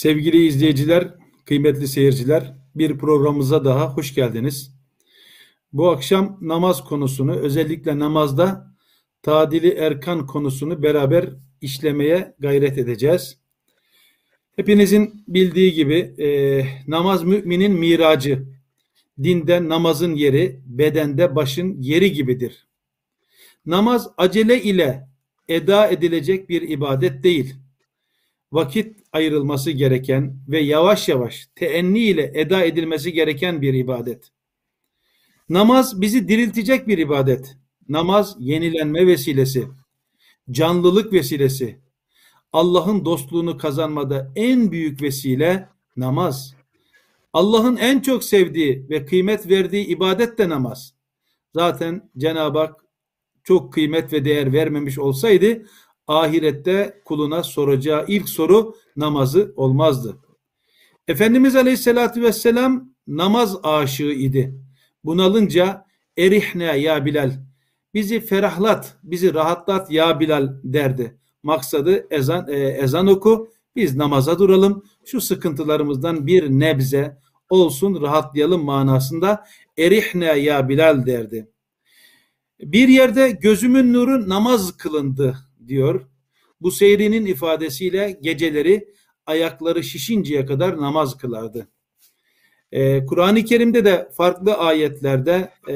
Sevgili izleyiciler, kıymetli seyirciler, bir programımıza daha hoş geldiniz. Bu akşam namaz konusunu, özellikle namazda tadili erkan konusunu beraber işlemeye gayret edeceğiz. Hepinizin bildiği gibi e, namaz müminin miracı. Dinde namazın yeri, bedende başın yeri gibidir. Namaz acele ile eda edilecek bir ibadet değil vakit ayrılması gereken ve yavaş yavaş teenni ile eda edilmesi gereken bir ibadet. Namaz bizi diriltecek bir ibadet. Namaz yenilenme vesilesi, canlılık vesilesi. Allah'ın dostluğunu kazanmada en büyük vesile namaz. Allah'ın en çok sevdiği ve kıymet verdiği ibadet de namaz. Zaten Cenab-ı Hak çok kıymet ve değer vermemiş olsaydı ahirette kuluna soracağı ilk soru namazı olmazdı. Efendimiz Aleyhisselatü Vesselam namaz aşığı idi. Bunalınca erihne ya Bilal bizi ferahlat, bizi rahatlat ya Bilal derdi. Maksadı ezan, e, ezan oku, biz namaza duralım, şu sıkıntılarımızdan bir nebze olsun rahatlayalım manasında erihne ya Bilal derdi. Bir yerde gözümün nuru namaz kılındı diyor. Bu seyrinin ifadesiyle geceleri ayakları şişinceye kadar namaz kılardı. Ee, Kur'an-ı Kerim'de de farklı ayetlerde e,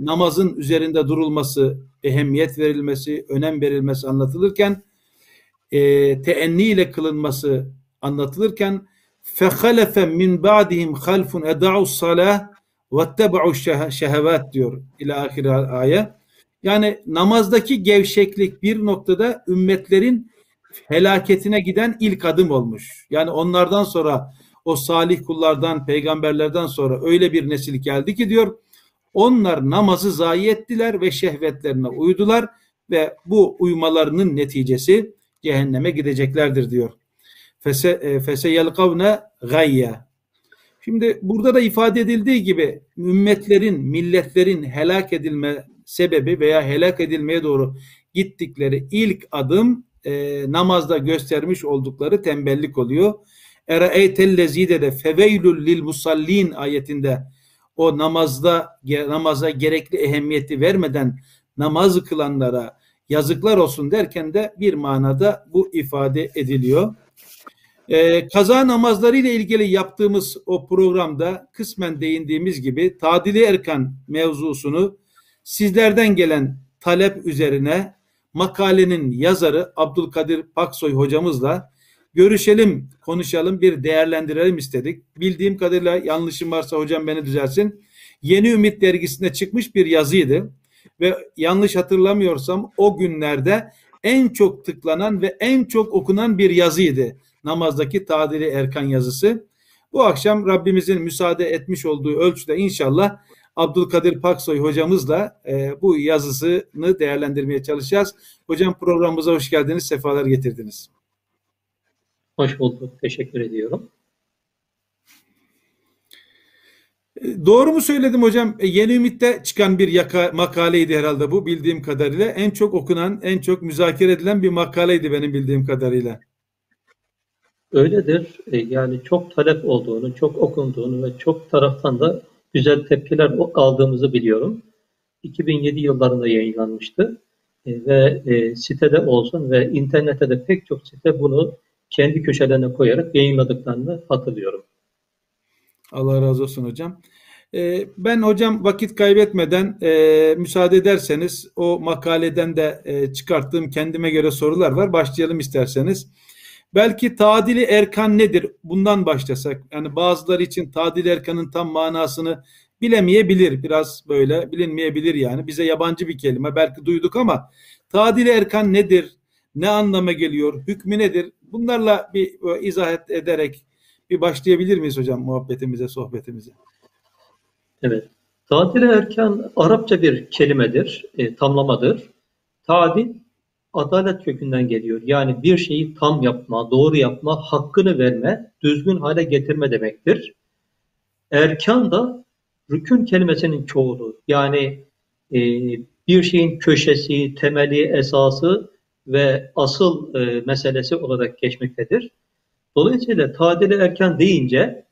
namazın üzerinde durulması, ehemmiyet verilmesi, önem verilmesi anlatılırken e, teenni ile kılınması anlatılırken فَخَلَفَ مِنْ بَعْدِهِمْ خَلْفٌ اَدَعُوا الصَّلَاةِ وَاتَّبَعُوا şehevat diyor ila ahir ayet. Yani namazdaki gevşeklik bir noktada ümmetlerin helaketine giden ilk adım olmuş. Yani onlardan sonra o salih kullardan, peygamberlerden sonra öyle bir nesil geldi ki diyor onlar namazı zayi ettiler ve şehvetlerine uydular ve bu uymalarının neticesi cehenneme gideceklerdir diyor. Fese fese yelkavne gayya. Şimdi burada da ifade edildiği gibi ümmetlerin, milletlerin helak edilme sebebi veya helak edilmeye doğru gittikleri ilk adım e, namazda göstermiş oldukları tembellik oluyor. Ere'eytellezide de feveylül lil musallin ayetinde o namazda namaza gerekli ehemmiyeti vermeden namaz kılanlara yazıklar olsun derken de bir manada bu ifade ediliyor. Ee, kaza namazları ile ilgili yaptığımız o programda kısmen değindiğimiz gibi tadili erkan mevzusunu sizlerden gelen talep üzerine makalenin yazarı Abdülkadir Paksoy hocamızla görüşelim, konuşalım, bir değerlendirelim istedik. Bildiğim kadarıyla yanlışım varsa hocam beni düzelsin. Yeni Ümit dergisinde çıkmış bir yazıydı ve yanlış hatırlamıyorsam o günlerde en çok tıklanan ve en çok okunan bir yazıydı. Namazdaki tadili erkan yazısı. Bu akşam Rabbimizin müsaade etmiş olduğu ölçüde inşallah Abdülkadir Paksoy hocamızla e, bu yazısını değerlendirmeye çalışacağız. Hocam programımıza hoş geldiniz, sefalar getirdiniz. Hoş bulduk, teşekkür ediyorum. E, doğru mu söyledim hocam? E, Yeni Ümit'te çıkan bir yaka, makaleydi herhalde bu bildiğim kadarıyla. En çok okunan, en çok müzakere edilen bir makaleydi benim bildiğim kadarıyla. Öyledir. E, yani çok talep olduğunu, çok okunduğunu ve çok taraftan da güzel tepkiler aldığımızı biliyorum. 2007 yıllarında yayınlanmıştı e, ve e, sitede olsun ve internette de pek çok site bunu kendi köşelerine koyarak yayınladıklarını hatırlıyorum. Allah razı olsun hocam. E, ben hocam vakit kaybetmeden e, müsaade ederseniz o makaleden de çıkarttığım kendime göre sorular var. Başlayalım isterseniz. Belki tadili erkan nedir? Bundan başlasak. Yani bazıları için tadili erkanın tam manasını bilemeyebilir. Biraz böyle bilinmeyebilir yani. Bize yabancı bir kelime. Belki duyduk ama tadili erkan nedir? Ne anlama geliyor? Hükmü nedir? Bunlarla bir izah ederek bir başlayabilir miyiz hocam muhabbetimize, sohbetimize? Evet. Tadil erkan Arapça bir kelimedir, e, tamlamadır. Tadil adalet kökünden geliyor. Yani bir şeyi tam yapma, doğru yapma, hakkını verme, düzgün hale getirme demektir. Erkan da rükün kelimesinin çoğulu. Yani e, bir şeyin köşesi, temeli, esası ve asıl e, meselesi olarak geçmektedir. Dolayısıyla tadili erken deyince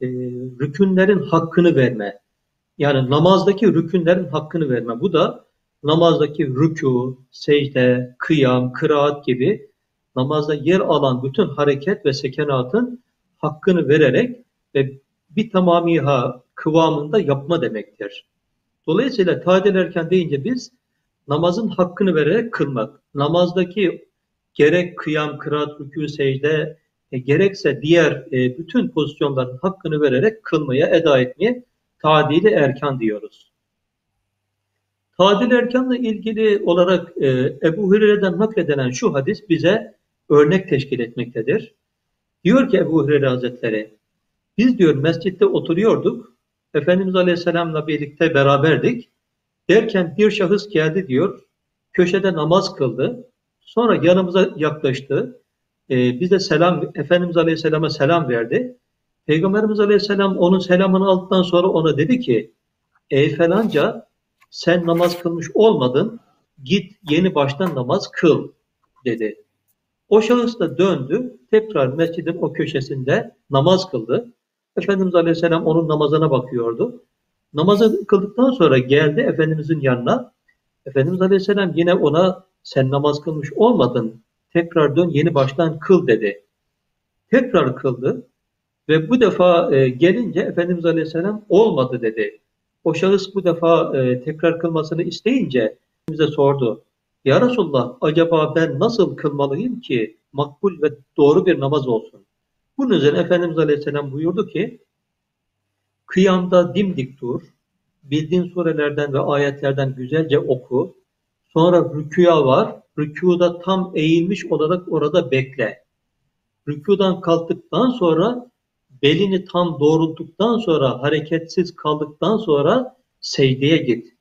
e, rükünlerin hakkını verme. Yani namazdaki rükünlerin hakkını verme. Bu da namazdaki rükû, secde, kıyam, kıraat gibi namazda yer alan bütün hareket ve sekenatın hakkını vererek ve bir tamamiha kıvamında yapma demektir. Dolayısıyla tadil erken deyince biz namazın hakkını vererek kılmak. Namazdaki gerek kıyam, kıraat, rükû, secde e, gerekse diğer e, bütün pozisyonların hakkını vererek kılmaya, eda etmeye tadili erkan diyoruz. Tadil erkanla ilgili olarak e, Ebu Hureyre'den nakledilen şu hadis bize örnek teşkil etmektedir. Diyor ki Ebu Hureyre Hazretleri, biz diyor mescitte oturuyorduk, Efendimiz Aleyhisselam'la birlikte beraberdik. Derken bir şahıs geldi diyor, köşede namaz kıldı. Sonra yanımıza yaklaştı. Ee, bize selam, Efendimiz Aleyhisselam'a selam verdi. Peygamberimiz Aleyhisselam onun selamını aldıktan sonra ona dedi ki, ey falanca sen namaz kılmış olmadın, git yeni baştan namaz kıl dedi. O şahıs da döndü, tekrar mescidin o köşesinde namaz kıldı. Efendimiz Aleyhisselam onun namazına bakıyordu. Namazı kıldıktan sonra geldi Efendimizin yanına. Efendimiz Aleyhisselam yine ona sen namaz kılmış olmadın, tekrar dön yeni baştan kıl dedi. Tekrar kıldı ve bu defa e, gelince Efendimiz Aleyhisselam olmadı dedi. O şahıs bu defa e, tekrar kılmasını isteyince bize sordu. Ya Resulullah acaba ben nasıl kılmalıyım ki makbul ve doğru bir namaz olsun? Bunun üzerine Efendimiz Aleyhisselam buyurdu ki kıyamda dimdik dur, bildiğin surelerden ve ayetlerden güzelce oku, sonra rüküya var, rükuda tam eğilmiş olarak orada bekle. Rükudan kalktıktan sonra belini tam doğrulttuktan sonra hareketsiz kaldıktan sonra secdeye git.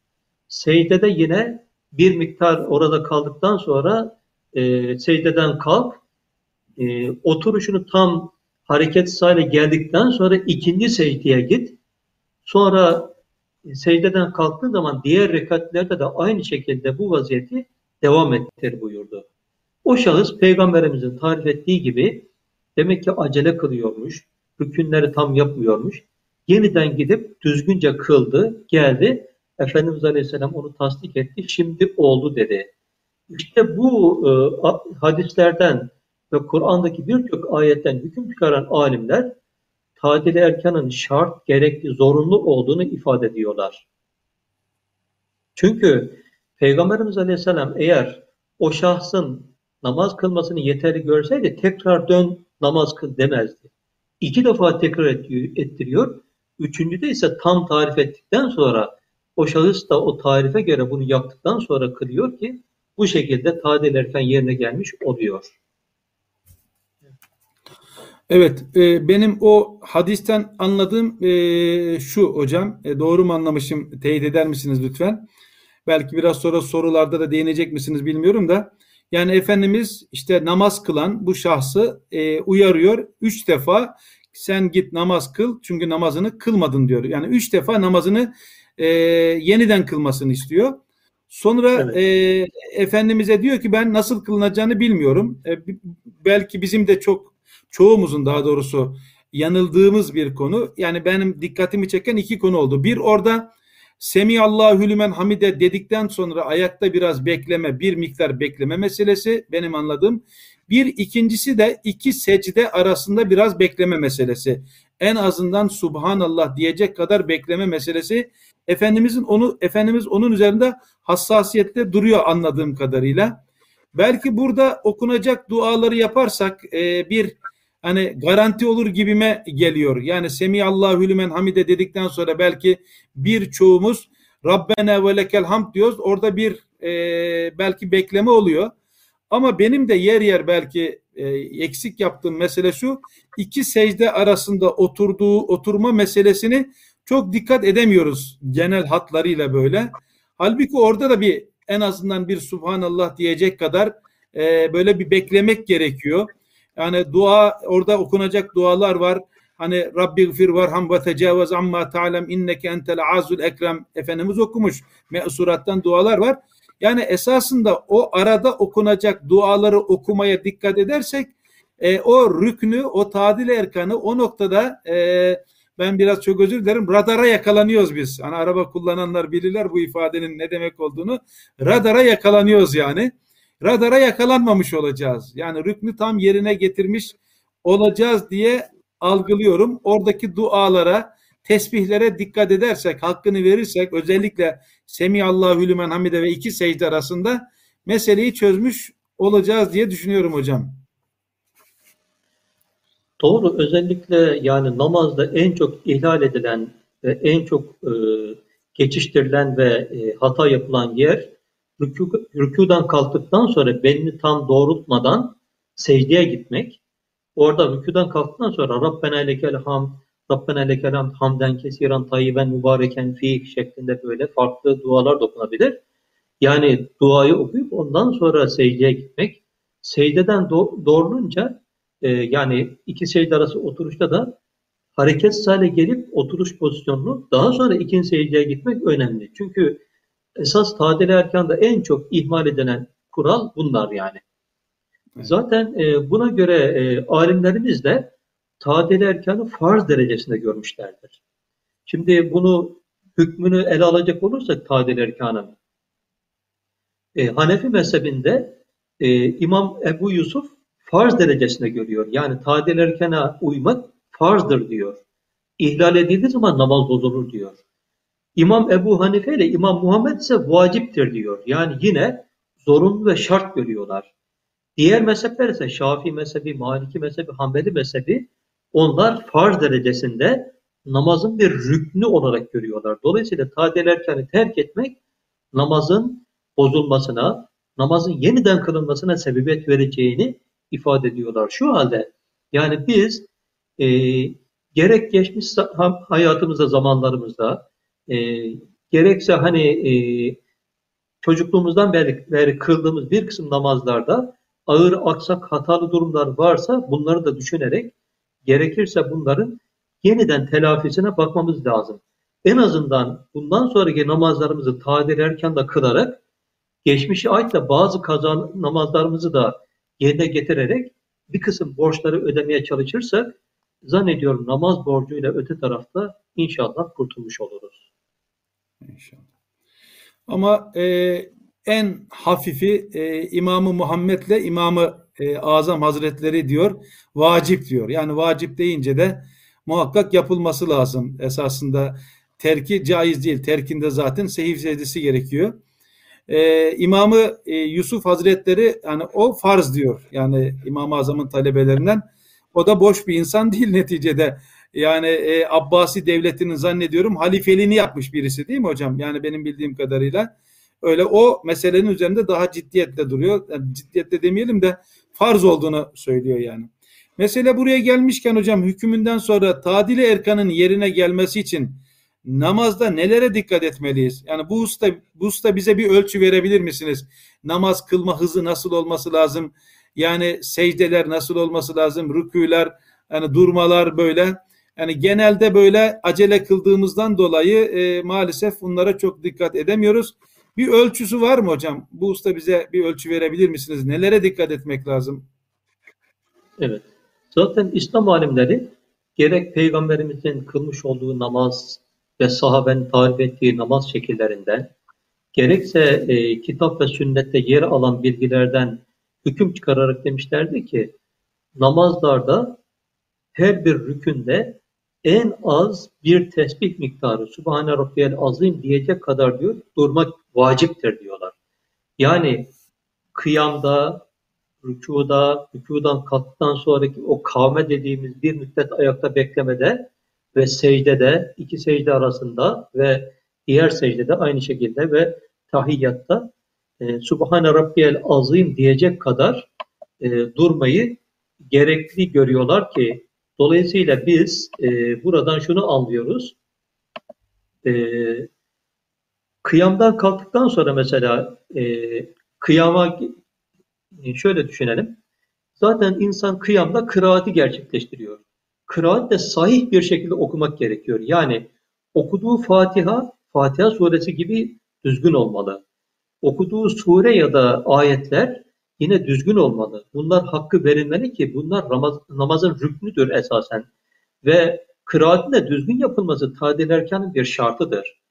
Secdede yine bir miktar orada kaldıktan sonra e, secdeden kalk. E, oturuşunu tam hareketsiz hale geldikten sonra ikinci secdeye git. Sonra e, secdeden kalktığın zaman diğer rekatlerde de aynı şekilde bu vaziyeti devam ettir buyurdu. O şahıs peygamberimizin tarif ettiği gibi demek ki acele kılıyormuş, rükünleri tam yapmıyormuş. Yeniden gidip düzgünce kıldı, geldi. Efendimiz Aleyhisselam onu tasdik etti. Şimdi oldu dedi. İşte bu e, hadislerden ve Kur'an'daki birçok ayetten hüküm çıkaran alimler tadil erkanın şart, gerekli, zorunlu olduğunu ifade ediyorlar. Çünkü Peygamberimiz Aleyhisselam eğer o şahsın namaz kılmasını yeterli görseydi tekrar dön namaz kıl demezdi. İki defa tekrar ettiriyor. Üçüncüde ise tam tarif ettikten sonra o şahıs da o tarife göre bunu yaptıktan sonra kılıyor ki bu şekilde tadil erken yerine gelmiş oluyor. Evet, e, benim o hadisten anladığım e, şu hocam, e, doğru mu anlamışım, teyit eder misiniz lütfen? Belki biraz sonra sorularda da değinecek misiniz bilmiyorum da. Yani Efendimiz işte namaz kılan bu şahsı e, uyarıyor. Üç defa sen git namaz kıl çünkü namazını kılmadın diyor. Yani üç defa namazını e, yeniden kılmasını istiyor. Sonra evet. e, Efendimiz'e diyor ki ben nasıl kılınacağını bilmiyorum. E, belki bizim de çok çoğumuzun daha doğrusu yanıldığımız bir konu. Yani benim dikkatimi çeken iki konu oldu. Bir orada Semiyallahu lümen hamide dedikten sonra ayakta biraz bekleme, bir miktar bekleme meselesi benim anladığım. Bir ikincisi de iki secde arasında biraz bekleme meselesi. En azından Subhanallah diyecek kadar bekleme meselesi. Efendimizin onu Efendimiz onun üzerinde hassasiyette duruyor anladığım kadarıyla. Belki burada okunacak duaları yaparsak e, bir hani garanti olur gibime geliyor. Yani Semiyallahu lümen hamide dedikten sonra belki birçoğumuz Rabbena ve lekel hamd diyoruz. Orada bir e, belki bekleme oluyor. Ama benim de yer yer belki e, eksik yaptığım mesele şu. iki secde arasında oturduğu oturma meselesini çok dikkat edemiyoruz genel hatlarıyla böyle. Halbuki orada da bir en azından bir Subhanallah diyecek kadar e, böyle bir beklemek gerekiyor. Yani dua orada okunacak dualar var. Hani Rabbi gfir varham ve tecavüz amma ta'lem inneke entel azul ekrem Efendimiz okumuş. Mesurattan dualar var. Yani esasında o arada okunacak duaları okumaya dikkat edersek e, o rüknü, o tadil erkanı o noktada e, ben biraz çok özür dilerim radara yakalanıyoruz biz. Hani araba kullananlar bilirler bu ifadenin ne demek olduğunu. Radara yakalanıyoruz yani. Radara yakalanmamış olacağız. Yani rüknü tam yerine getirmiş olacağız diye algılıyorum. Oradaki dualara, tesbihlere dikkat edersek, hakkını verirsek özellikle Semiyallahu lümen hamide ve iki secde arasında meseleyi çözmüş olacağız diye düşünüyorum hocam. Doğru. Özellikle yani namazda en çok ihlal edilen ve en çok e, geçiştirilen ve e, hata yapılan yer rükû, rükûdan kalktıktan sonra belini tam doğrultmadan secdeye gitmek. Orada rükûdan kalktıktan sonra Rabbena lekel ham, Rabbena lekel hamd, hamden kesiran tayyiben mübareken fi şeklinde böyle farklı dualar dokunabilir. Yani duayı okuyup ondan sonra secdeye gitmek. Secdeden do doğrulunca e, yani iki secde arası oturuşta da hareketsiz hale gelip oturuş pozisyonunu daha sonra ikinci secdeye gitmek önemli. Çünkü esas tadil erkanda en çok ihmal edilen kural bunlar yani. Zaten e, buna göre e, alimlerimiz de tadil erkanı farz derecesinde görmüşlerdir. Şimdi bunu hükmünü ele alacak olursak tadil erkanın e, Hanefi mezhebinde e, İmam Ebu Yusuf farz derecesinde görüyor. Yani tadil erkana uymak farzdır diyor. İhlal edildiği zaman namaz bozulur diyor. İmam Ebu Hanife ile İmam Muhammed ise vaciptir diyor. Yani yine zorunlu ve şart görüyorlar. Diğer mezhepler ise Şafii mezhebi, Maliki mezhebi, Hanbeli mezhebi onlar farz derecesinde namazın bir rüknü olarak görüyorlar. Dolayısıyla tadil terk etmek namazın bozulmasına, namazın yeniden kılınmasına sebebiyet vereceğini ifade ediyorlar. Şu halde yani biz e, gerek geçmiş hayatımızda, zamanlarımızda e, gerekse hani e, çocukluğumuzdan beri, beri kıldığımız bir kısım namazlarda ağır, aksak, hatalı durumlar varsa bunları da düşünerek gerekirse bunların yeniden telafisine bakmamız lazım. En azından bundan sonraki namazlarımızı tadil erken de kılarak geçmişe ait de bazı kaza namazlarımızı da yerine getirerek bir kısım borçları ödemeye çalışırsak zannediyorum namaz borcuyla öte tarafta inşallah kurtulmuş oluruz. İnşallah. Ama e, en hafifi e, İmamı Muhammed'le İmamı e, Azam Hazretleri diyor, vacip diyor. Yani vacip deyince de muhakkak yapılması lazım. Esasında terki caiz değil. Terkinde zaten sehif secdesi gerekiyor e, İmamı e, Yusuf Hazretleri yani o farz diyor. Yani İmam-ı Azam'ın talebelerinden. O da boş bir insan değil neticede. Yani e, Abbasi devletinin zannediyorum halifeliğini yapmış birisi değil mi hocam? Yani benim bildiğim kadarıyla. Öyle o meselenin üzerinde daha ciddiyetle duruyor. Yani ciddiyetle demeyelim de farz olduğunu söylüyor yani. Mesele buraya gelmişken hocam hükümünden sonra tadili erkanın yerine gelmesi için namazda nelere dikkat etmeliyiz? Yani bu usta, bu usta bize bir ölçü verebilir misiniz? Namaz kılma hızı nasıl olması lazım? Yani secdeler nasıl olması lazım? Rüküler, yani durmalar böyle. Yani genelde böyle acele kıldığımızdan dolayı e, maalesef bunlara çok dikkat edemiyoruz. Bir ölçüsü var mı hocam? Bu usta bize bir ölçü verebilir misiniz? Nelere dikkat etmek lazım? Evet. Zaten İslam alimleri gerek Peygamberimizin kılmış olduğu namaz, ve sahabenin tarif ettiği namaz şekillerinden, gerekse e, kitap ve sünnette yer alan bilgilerden hüküm çıkararak demişlerdi ki, namazlarda her bir rükünde en az bir tesbih miktarı Subhane Rabbiyel Azim diyecek kadar diyor durmak vaciptir diyorlar. Yani kıyamda, rükuda, rükudan kalktıktan sonraki o kavme dediğimiz bir müddet ayakta beklemede ve secdede, iki secde arasında ve diğer secdede aynı şekilde ve tahiyyatta e, Subhane Rabbiyel Azim diyecek kadar e, durmayı gerekli görüyorlar ki dolayısıyla biz e, buradan şunu anlıyoruz. E, kıyamdan kalktıktan sonra mesela e, kıyama şöyle düşünelim. Zaten insan kıyamda kıraati gerçekleştiriyor kıraat de sahih bir şekilde okumak gerekiyor. Yani okuduğu Fatiha, Fatiha suresi gibi düzgün olmalı. Okuduğu sure ya da ayetler yine düzgün olmalı. Bunlar hakkı verilmeli ki bunlar Ramaz, namazın rüknüdür esasen. Ve kıraatin de düzgün yapılması tadil erkanın bir şartıdır.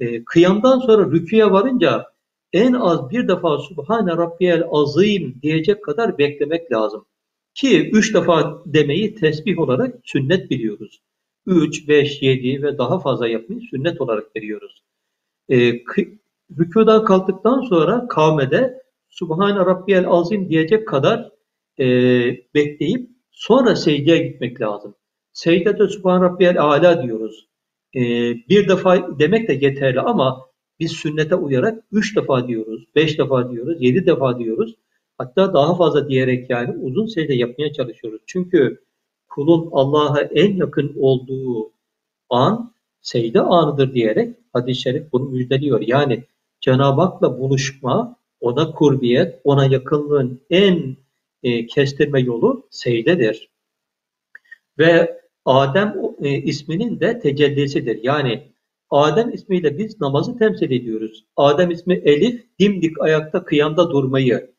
E, kıyamdan sonra rüküye varınca en az bir defa Subhane Rabbiyel Azim diyecek kadar beklemek lazım. Ki üç defa demeyi tesbih olarak sünnet biliyoruz. Üç, beş, yedi ve daha fazla yapmayı sünnet olarak veriyoruz. E, rükudan kalktıktan sonra kavmede Subhane Rabbiyel Azim diyecek kadar e, bekleyip sonra secdeye gitmek lazım. Secdede Subhane Rabbiyel Ala diyoruz. E, bir defa demek de yeterli ama biz sünnete uyarak üç defa diyoruz, beş defa diyoruz, yedi defa diyoruz. Hatta daha fazla diyerek yani uzun secde yapmaya çalışıyoruz. Çünkü kulun Allah'a en yakın olduğu an secde anıdır diyerek hadis-i şerif bunu müjdeliyor. Yani Cenab-ı Hak'la buluşma, ona kurbiyet, ona yakınlığın en e, kestirme yolu secdedir. Ve Adem e, isminin de tecellisidir. Yani Adem ismiyle biz namazı temsil ediyoruz. Adem ismi Elif, dimdik ayakta kıyamda durmayı.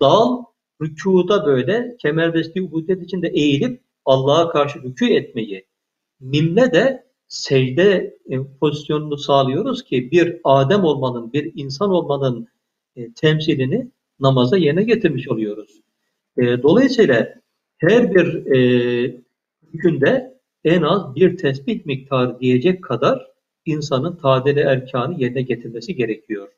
Dal, rükuda böyle kemerbesti ubudiyet içinde eğilip Allah'a karşı rükû etmeyi. Mimle de secde e, pozisyonunu sağlıyoruz ki bir Adem olmanın, bir insan olmanın e, temsilini namaza yerine getirmiş oluyoruz. E, dolayısıyla her bir günde en az bir tesbih miktarı diyecek kadar insanın tadeli erkanı yerine getirmesi gerekiyor.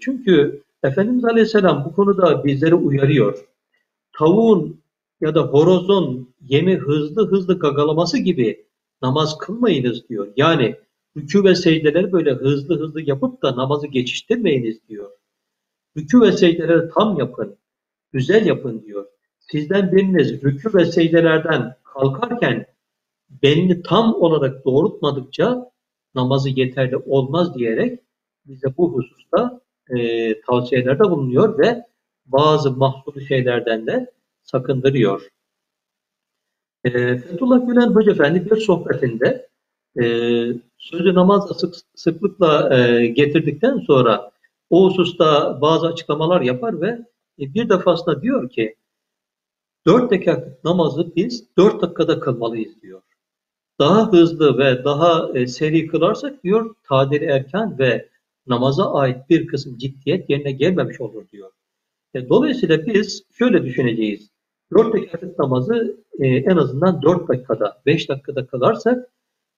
çünkü Efendimiz Aleyhisselam bu konuda bizleri uyarıyor. Tavuğun ya da horozun yemi hızlı hızlı gagalaması gibi namaz kılmayınız diyor. Yani rükû ve secdeleri böyle hızlı hızlı yapıp da namazı geçiştirmeyiniz diyor. Rükû ve secdeleri tam yapın, güzel yapın diyor. Sizden biriniz rükû ve secdelerden kalkarken belini tam olarak doğrultmadıkça namazı yeterli olmaz diyerek bize bu hususta e, tavsiyelerde bulunuyor ve bazı mahsuru şeylerden de sakındırıyor. E, Fethullah Gülen Hoca Efendi bir sohbetinde e, sözü namazla sık, sıklıkla e, getirdikten sonra o hususta bazı açıklamalar yapar ve e, bir defasında diyor ki dört rekatlık namazı biz dört dakikada kılmalıyız diyor. Daha hızlı ve daha e, seri kılarsak diyor tadil erken ve namaza ait bir kısım ciddiyet yerine gelmemiş olur diyor. E, dolayısıyla biz şöyle düşüneceğiz. Dört rekatlık namazı en azından dört dakikada, beş dakikada kılarsak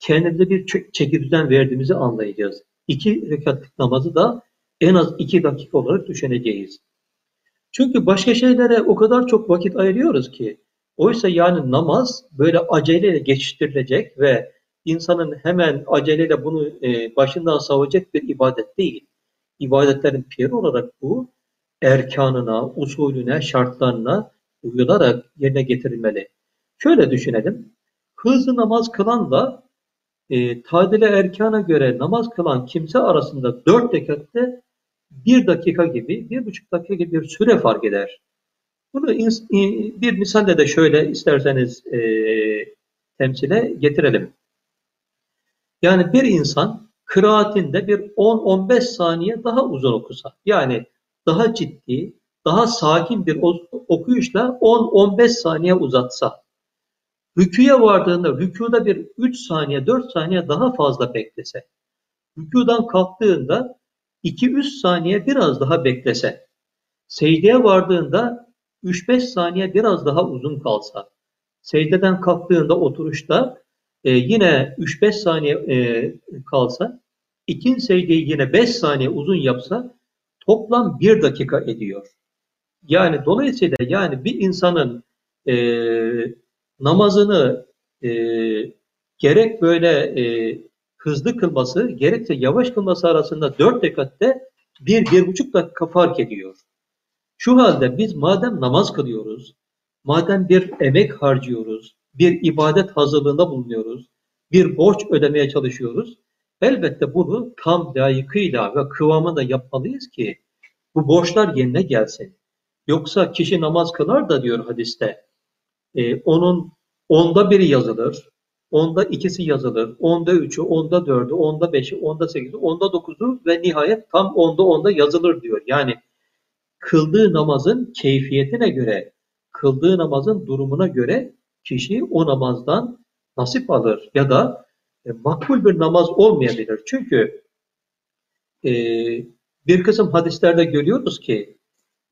kendimize bir çeki düzen verdiğimizi anlayacağız. İki rekatlık namazı da en az iki dakika olarak düşüneceğiz. Çünkü başka şeylere o kadar çok vakit ayırıyoruz ki oysa yani namaz böyle aceleyle geçiştirilecek ve insanın hemen aceleyle bunu e, başından savacak bir ibadet değil. İbadetlerin piri olarak bu erkanına, usulüne, şartlarına uyularak yerine getirilmeli. Şöyle düşünelim. Hızlı namaz kılanla e, tadile erkana göre namaz kılan kimse arasında dört rekatte bir dakika gibi, bir buçuk dakika gibi bir süre fark eder. Bunu bir misalle de şöyle isterseniz e, temsile getirelim. Yani bir insan kıraatinde bir 10-15 saniye daha uzun okusa, yani daha ciddi, daha sakin bir okuyuşla 10-15 saniye uzatsa, rüküye vardığında rükuda bir 3 saniye, 4 saniye daha fazla beklese, rükudan kalktığında 2-3 saniye biraz daha beklese, secdeye vardığında 3-5 saniye biraz daha uzun kalsa, secdeden kalktığında oturuşta e, yine 3-5 saniye e, kalsa, ikinci secdeyi yine 5 saniye uzun yapsa toplam 1 dakika ediyor. Yani dolayısıyla yani bir insanın e, namazını e, gerek böyle e, hızlı kılması gerekse yavaş kılması arasında dört rekatte bir, bir buçuk dakika fark ediyor. Şu halde biz madem namaz kılıyoruz, madem bir emek harcıyoruz, bir ibadet hazırlığında bulunuyoruz, bir borç ödemeye çalışıyoruz, elbette bunu tam layıkıyla ve kıvamında yapmalıyız ki bu borçlar yerine gelsin. Yoksa kişi namaz kılar da diyor hadiste, e, onun onda biri yazılır, onda ikisi yazılır, onda üçü, onda dördü, onda beşi, onda sekizi, onda dokuzu ve nihayet tam onda onda yazılır diyor. Yani kıldığı namazın keyfiyetine göre, kıldığı namazın durumuna göre kişi o namazdan nasip alır ya da e, makbul bir namaz olmayabilir. Çünkü e, bir kısım hadislerde görüyoruz ki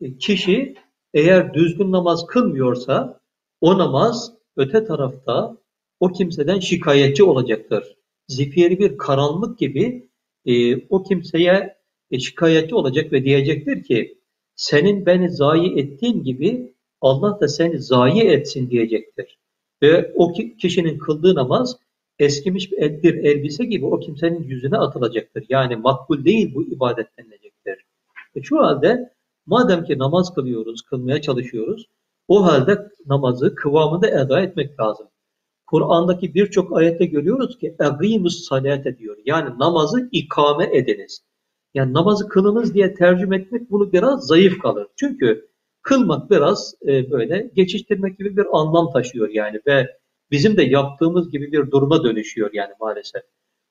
e, kişi eğer düzgün namaz kılmıyorsa o namaz öte tarafta o kimseden şikayetçi olacaktır. Zifiri bir karanlık gibi e, o kimseye e, şikayetçi olacak ve diyecektir ki senin beni zayi ettiğin gibi Allah da seni zayi etsin diyecektir. Ve o kişinin kıldığı namaz eskimiş bir elbise gibi o kimsenin yüzüne atılacaktır. Yani makbul değil bu ibadet denilecektir. E şu halde madem ki namaz kılıyoruz, kılmaya çalışıyoruz, o halde namazı kıvamında eda etmek lazım. Kur'an'daki birçok ayette görüyoruz ki egimus salate diyor. Yani namazı ikame ediniz. Yani namazı kılınız diye tercüme etmek bunu biraz zayıf kalır. Çünkü kılmak biraz e, böyle geçiştirmek gibi bir anlam taşıyor yani ve bizim de yaptığımız gibi bir duruma dönüşüyor yani maalesef.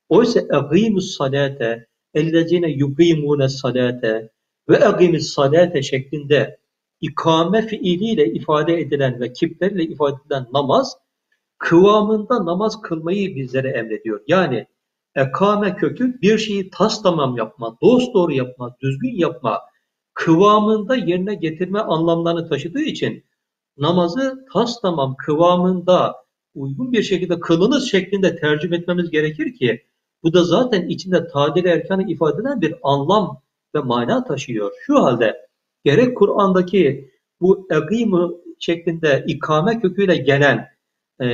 Oysa egimus salate ellezine yugimune salate ve egimus salate şeklinde ikame fiiliyle ifade edilen ve kiplerle ifade edilen namaz kıvamında namaz kılmayı bizlere emrediyor. Yani ekame kökü bir şeyi tas tamam yapma, dost doğru yapma, düzgün yapma, kıvamında yerine getirme anlamlarını taşıdığı için namazı tas tamam kıvamında uygun bir şekilde kılınız şeklinde tercüme etmemiz gerekir ki bu da zaten içinde tadil erkanı ifade eden bir anlam ve mana taşıyor. Şu halde gerek Kur'an'daki bu egimu şeklinde ikame köküyle gelen e,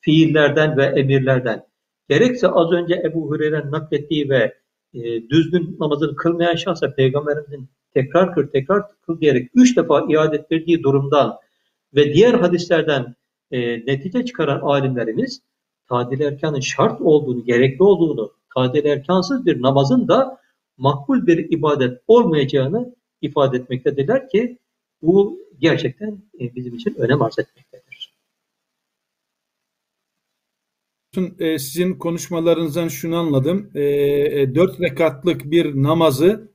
fiillerden ve emirlerden gerekse az önce Ebu Hureyre'nin naklettiği ve e, düzgün namazını kılmayan şahsa peygamberimizin tekrar kır tekrar kıl diyerek üç defa iade ettirdiği durumdan ve diğer hadislerden e, netice çıkaran alimlerimiz tadil erkanın şart olduğunu, gerekli olduğunu, tadil erkansız bir namazın da makbul bir ibadet olmayacağını ifade etmektedirler ki bu gerçekten bizim için önem arz etmektedir. E, sizin konuşmalarınızdan şunu anladım. E, e, dört rekatlık bir namazı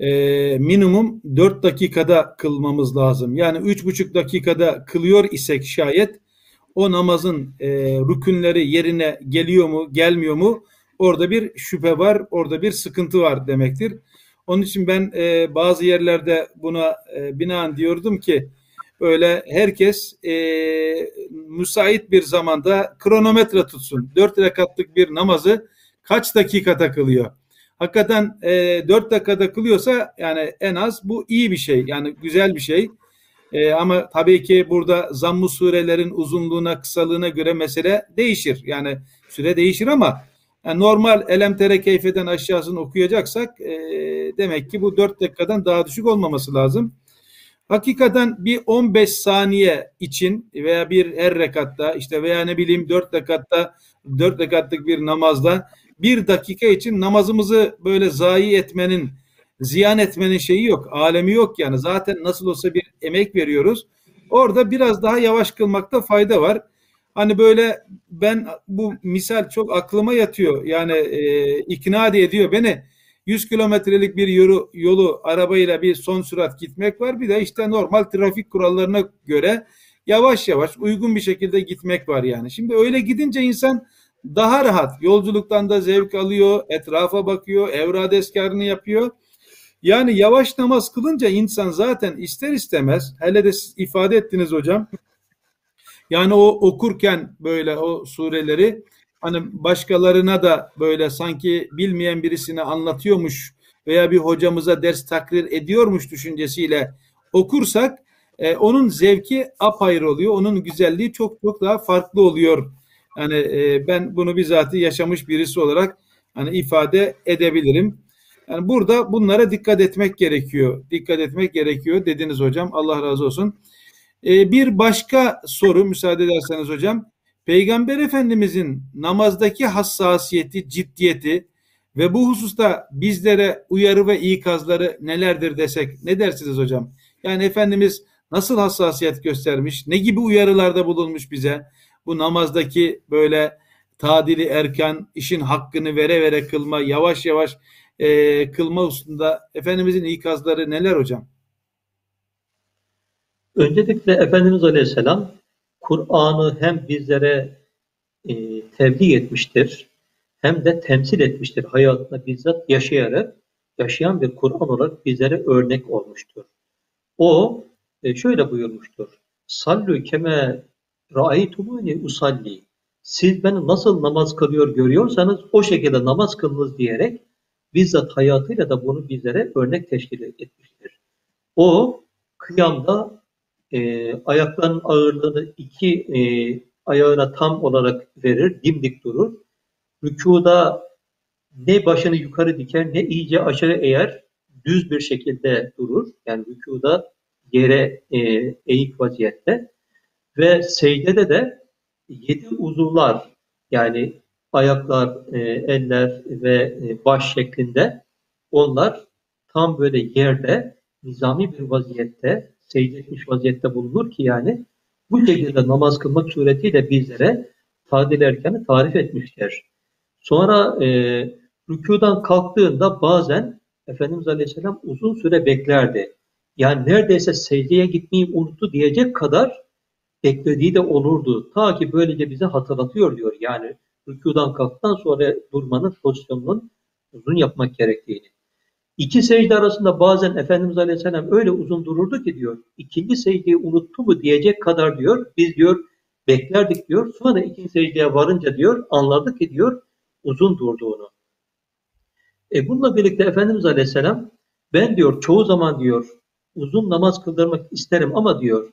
e, minimum dört dakikada kılmamız lazım. Yani üç buçuk dakikada kılıyor isek şayet o namazın e, rükünleri yerine geliyor mu gelmiyor mu orada bir şüphe var orada bir sıkıntı var demektir. Onun için ben e, bazı yerlerde buna e, binaen diyordum ki öyle herkes e, müsait bir zamanda kronometre tutsun. Dört rekatlık bir namazı kaç dakika takılıyor? Hakikaten e, 4 dakikada kılıyorsa yani en az bu iyi bir şey. Yani güzel bir şey. E, ama tabii ki burada zamm surelerin uzunluğuna, kısalığına göre mesele değişir. Yani süre değişir ama yani normal elem tere keyfeden aşağısını okuyacaksak e, demek ki bu 4 dakikadan daha düşük olmaması lazım. Hakikaten bir 15 saniye için veya bir her rekatta işte veya ne bileyim 4 rekatta 4 rekatlık bir namazda bir dakika için namazımızı böyle zayi etmenin ziyan etmenin şeyi yok. Alemi yok yani. Zaten nasıl olsa bir emek veriyoruz. Orada biraz daha yavaş kılmakta fayda var. Hani böyle ben bu misal çok aklıma yatıyor. Yani e, ikna ediyor beni. 100 kilometrelik bir yolu, yolu arabayla bir son sürat gitmek var. Bir de işte normal trafik kurallarına göre yavaş yavaş uygun bir şekilde gitmek var yani. Şimdi öyle gidince insan daha rahat yolculuktan da zevk alıyor, etrafa bakıyor, evrad eskarını yapıyor. Yani yavaş namaz kılınca insan zaten ister istemez, hele de siz ifade ettiniz hocam. Yani o okurken böyle o sureleri hani başkalarına da böyle sanki bilmeyen birisine anlatıyormuş veya bir hocamıza ders takrir ediyormuş düşüncesiyle okursak e, onun zevki apayrı oluyor. Onun güzelliği çok çok daha farklı oluyor. Yani e, ben bunu bizatihi yaşamış birisi olarak hani ifade edebilirim. Yani burada bunlara dikkat etmek gerekiyor. Dikkat etmek gerekiyor dediniz hocam. Allah razı olsun. E, bir başka soru müsaade ederseniz hocam. Peygamber Efendimizin namazdaki hassasiyeti, ciddiyeti ve bu hususta bizlere uyarı ve ikazları nelerdir desek ne dersiniz hocam? Yani Efendimiz nasıl hassasiyet göstermiş, ne gibi uyarılarda bulunmuş bize? Bu namazdaki böyle tadili erken, işin hakkını vere vere kılma, yavaş yavaş e, kılma hususunda Efendimizin ikazları neler hocam? Öncelikle Efendimiz Aleyhisselam Kur'an'ı hem bizlere e, tebliğ etmiştir hem de temsil etmiştir. Hayatında bizzat yaşayarak yaşayan bir Kur'an olarak bizlere örnek olmuştur. O e, şöyle buyurmuştur. Sallu keme ra'aytumuni usalli. Siz beni nasıl namaz kılıyor görüyorsanız o şekilde namaz kılınız diyerek bizzat hayatıyla da bunu bizlere örnek teşkil etmiştir. O kıyamda e, ayaklarının ağırlığını iki e, ayağına tam olarak verir, dimdik durur. Rükuda ne başını yukarı diker ne iyice aşağı eğer düz bir şekilde durur. Yani rükuda yere e, eğik vaziyette ve secdede de yedi uzuvlar yani ayaklar, e, eller ve e, baş şeklinde onlar tam böyle yerde nizami bir vaziyette secde etmiş vaziyette bulunur ki yani bu şekilde namaz kılmak suretiyle bizlere tadil erkanı tarif etmişler. Sonra e, rükudan kalktığında bazen Efendimiz Aleyhisselam uzun süre beklerdi. Yani neredeyse secdeye gitmeyi unuttu diyecek kadar beklediği de olurdu. Ta ki böylece bize hatırlatıyor diyor. Yani rükudan kalktıktan sonra durmanın pozisyonunun uzun yapmak gerektiğini. İki secde arasında bazen Efendimiz Aleyhisselam öyle uzun dururdu ki diyor, ikinci secdeyi unuttu mu diyecek kadar diyor, biz diyor beklerdik diyor. Sonra ikinci secdeye varınca diyor, anladık ki diyor uzun durduğunu. E bununla birlikte Efendimiz Aleyhisselam ben diyor çoğu zaman diyor uzun namaz kıldırmak isterim ama diyor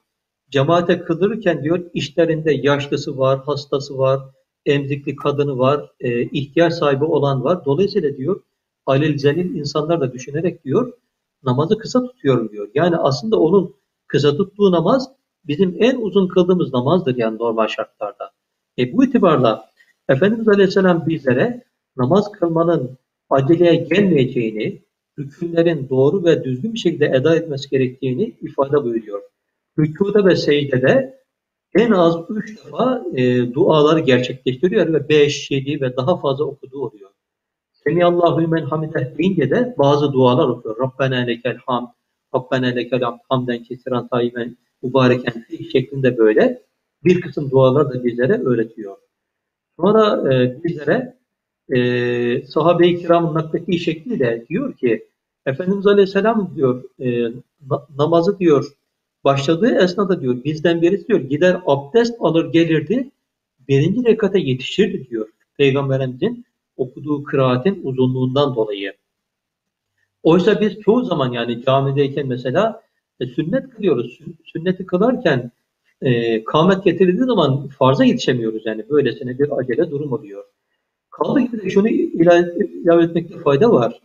cemaate kıldırırken diyor işlerinde yaşlısı var, hastası var, emzikli kadını var, e, ihtiyaç sahibi olan var. Dolayısıyla diyor alel zelil insanlar da düşünerek diyor namazı kısa tutuyorum diyor. Yani aslında onun kısa tuttuğu namaz bizim en uzun kıldığımız namazdır yani normal şartlarda. E bu itibarla Efendimiz Aleyhisselam bizlere namaz kılmanın aceleye gelmeyeceğini, hükümlerin doğru ve düzgün bir şekilde eda etmesi gerektiğini ifade buyuruyor. Rükuda ve secdede en az üç defa e, duaları gerçekleştiriyor ve beş, yedi ve daha fazla okuduğu oluyor. Semiyallahu men hamideh deyince de bazı dualar okuyor. Rabbena lekel hamd, Rabbena lekel hamd, hamden kesiran tayyiben mübareken şeklinde böyle bir kısım dualar da bizlere öğretiyor. Sonra e, bizlere e, sahabe-i kiramın naklettiği şekliyle diyor ki Efendimiz Aleyhisselam diyor e, namazı diyor başladığı esnada diyor bizden birisi diyor gider abdest alır gelirdi birinci rekata yetişirdi diyor Peygamberimizin okuduğu kıraatin uzunluğundan dolayı. Oysa biz çoğu zaman yani camideyken mesela e, sünnet kılıyoruz. Sünneti kılarken e, kâmet getirildiği zaman farza yetişemiyoruz yani böylesine bir acele durum oluyor. Kaldı ki de şunu ilave etmekte fayda var.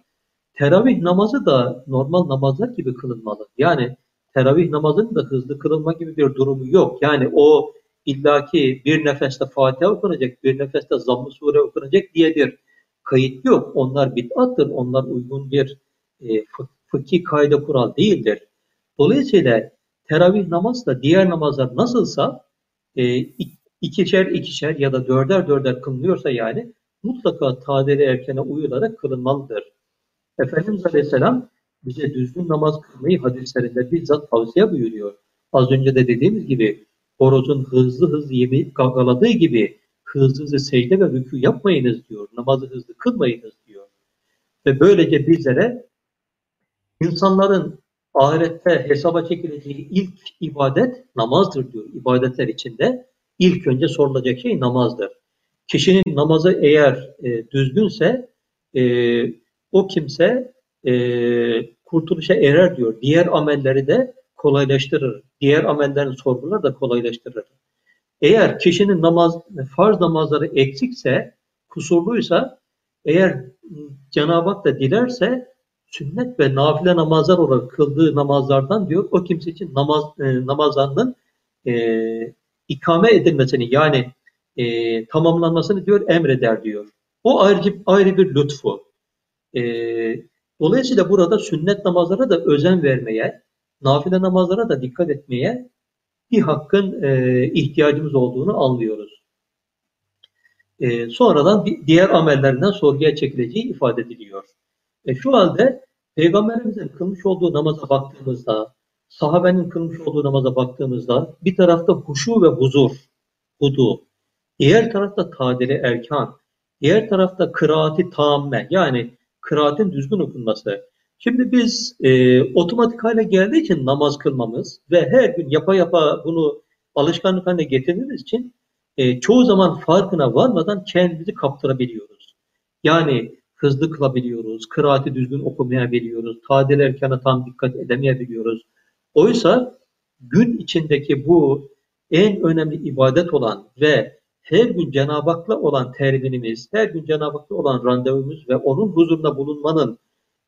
Teravih namazı da normal namazlar gibi kılınmalı. Yani teravih namazının da hızlı kılınma gibi bir durumu yok. Yani o illaki bir nefeste Fatiha okunacak, bir nefeste Zamm-ı Sure okunacak diye bir kayıt yok. Onlar bid'attır. Onlar uygun bir e, fıkhi kayda kural değildir. Dolayısıyla teravih namaz da diğer namazlar nasılsa e, ikişer ikişer ya da dörder dörder kılınıyorsa yani mutlaka tadeli erkene uyularak kılınmalıdır. Efendimiz Aleyhisselam bize düzgün namaz kılmayı hadislerinde bizzat tavsiye buyuruyor. Az önce de dediğimiz gibi horozun hızlı hızlı yemeği gagaladığı gibi hızlı secde ve rükû yapmayınız diyor. Namazı hızlı kılmayınız diyor. Ve böylece bizlere insanların ahirette hesaba çekileceği ilk ibadet namazdır diyor. İbadetler içinde ilk önce sorulacak şey namazdır. Kişinin namazı eğer e, düzgünse e, o kimse e, kurtuluşa erer diyor. Diğer amelleri de kolaylaştırır. Diğer amellerin sorguları da kolaylaştırır. Eğer kişinin namaz, farz namazları eksikse, kusurluysa, eğer Cenab-ı Hak da dilerse sünnet ve nafile namazlar olarak kıldığı namazlardan diyor o kimse için namaz e, namazlarının e, ikame edilmesini yani e, tamamlanmasını diyor emreder diyor. O ayrıca ayrı bir lütfu. E, dolayısıyla burada sünnet namazlara da özen vermeye, nafile namazlara da dikkat etmeye bir hakkın e, ihtiyacımız olduğunu anlıyoruz. E, sonradan diğer amellerinden sorguya çekileceği ifade ediliyor. E, şu halde Peygamberimizin kılmış olduğu namaza baktığımızda sahabenin kılmış olduğu namaza baktığımızda bir tarafta huşu ve huzur, hudu, diğer tarafta tadili erkan, diğer tarafta kıraati tamme yani kıraatin düzgün okunması. Şimdi biz e, otomatik hale geldiği için namaz kılmamız ve her gün yapa yapa bunu alışkanlık haline getirdiğimiz için e, çoğu zaman farkına varmadan kendimizi kaptırabiliyoruz. Yani hızlı kılabiliyoruz, kıraati düzgün okumayabiliyoruz, tadil erkana tam dikkat edemeyebiliyoruz. Oysa gün içindeki bu en önemli ibadet olan ve her gün Cenab-ı Hak'la olan terbinimiz, her gün Cenab-ı Hak'la olan randevumuz ve onun huzurunda bulunmanın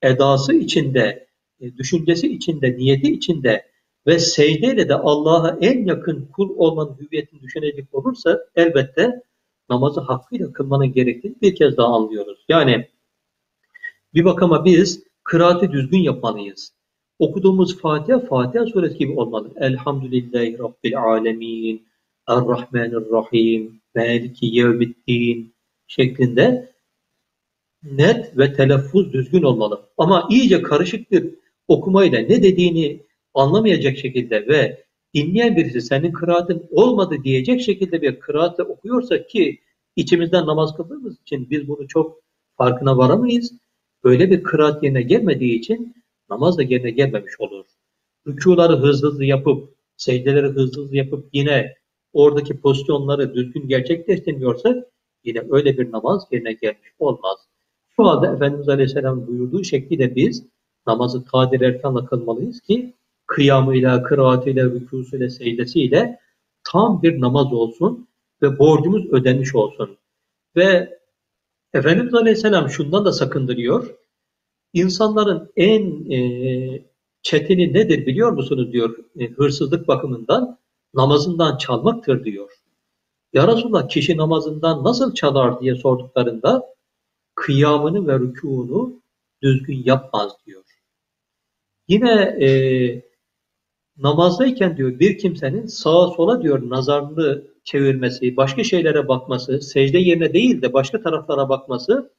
edası içinde, e, düşüncesi içinde, niyeti içinde ve secdeyle de Allah'a en yakın kul olmanın hüviyetini düşünecek olursa elbette namazı hakkıyla kılmanın gerektiğini bir kez daha anlıyoruz. Yani bir bakıma biz kıraati düzgün yapmalıyız. Okuduğumuz Fatiha, Fatiha suresi gibi olmalı. Elhamdülillahi Rabbil alemin, Errahmanirrahim, Maliki yevmiddin şeklinde net ve telaffuz düzgün olmalı. Ama iyice karışık bir okumayla ne dediğini anlamayacak şekilde ve dinleyen birisi senin kıraatin olmadı diyecek şekilde bir kıraatle okuyorsa ki içimizden namaz kıldığımız için biz bunu çok farkına varamayız. Böyle bir kıraat yerine gelmediği için namaz da yerine gelmemiş olur. Rükuları hızlı hızlı yapıp, secdeleri hızlı hızlı yapıp yine oradaki pozisyonları düzgün gerçekleştirmiyorsak yine öyle bir namaz yerine gelmiş olmaz. Şu anda Efendimiz Aleyhisselam buyurduğu şekliyle biz namazı tadir erkanla kılmalıyız ki kıyamıyla, kıraatıyla, rükusuyla, secdesiyle tam bir namaz olsun ve borcumuz ödenmiş olsun. Ve Efendimiz Aleyhisselam şundan da sakındırıyor. İnsanların en e, çetini nedir biliyor musunuz diyor e, hırsızlık bakımından namazından çalmaktır diyor. Ya Resulallah kişi namazından nasıl çalar diye sorduklarında kıyamını ve rükûnu düzgün yapmaz diyor. Yine e, namazdayken diyor bir kimsenin sağa sola diyor nazarını çevirmesi, başka şeylere bakması, secde yerine değil de başka taraflara bakması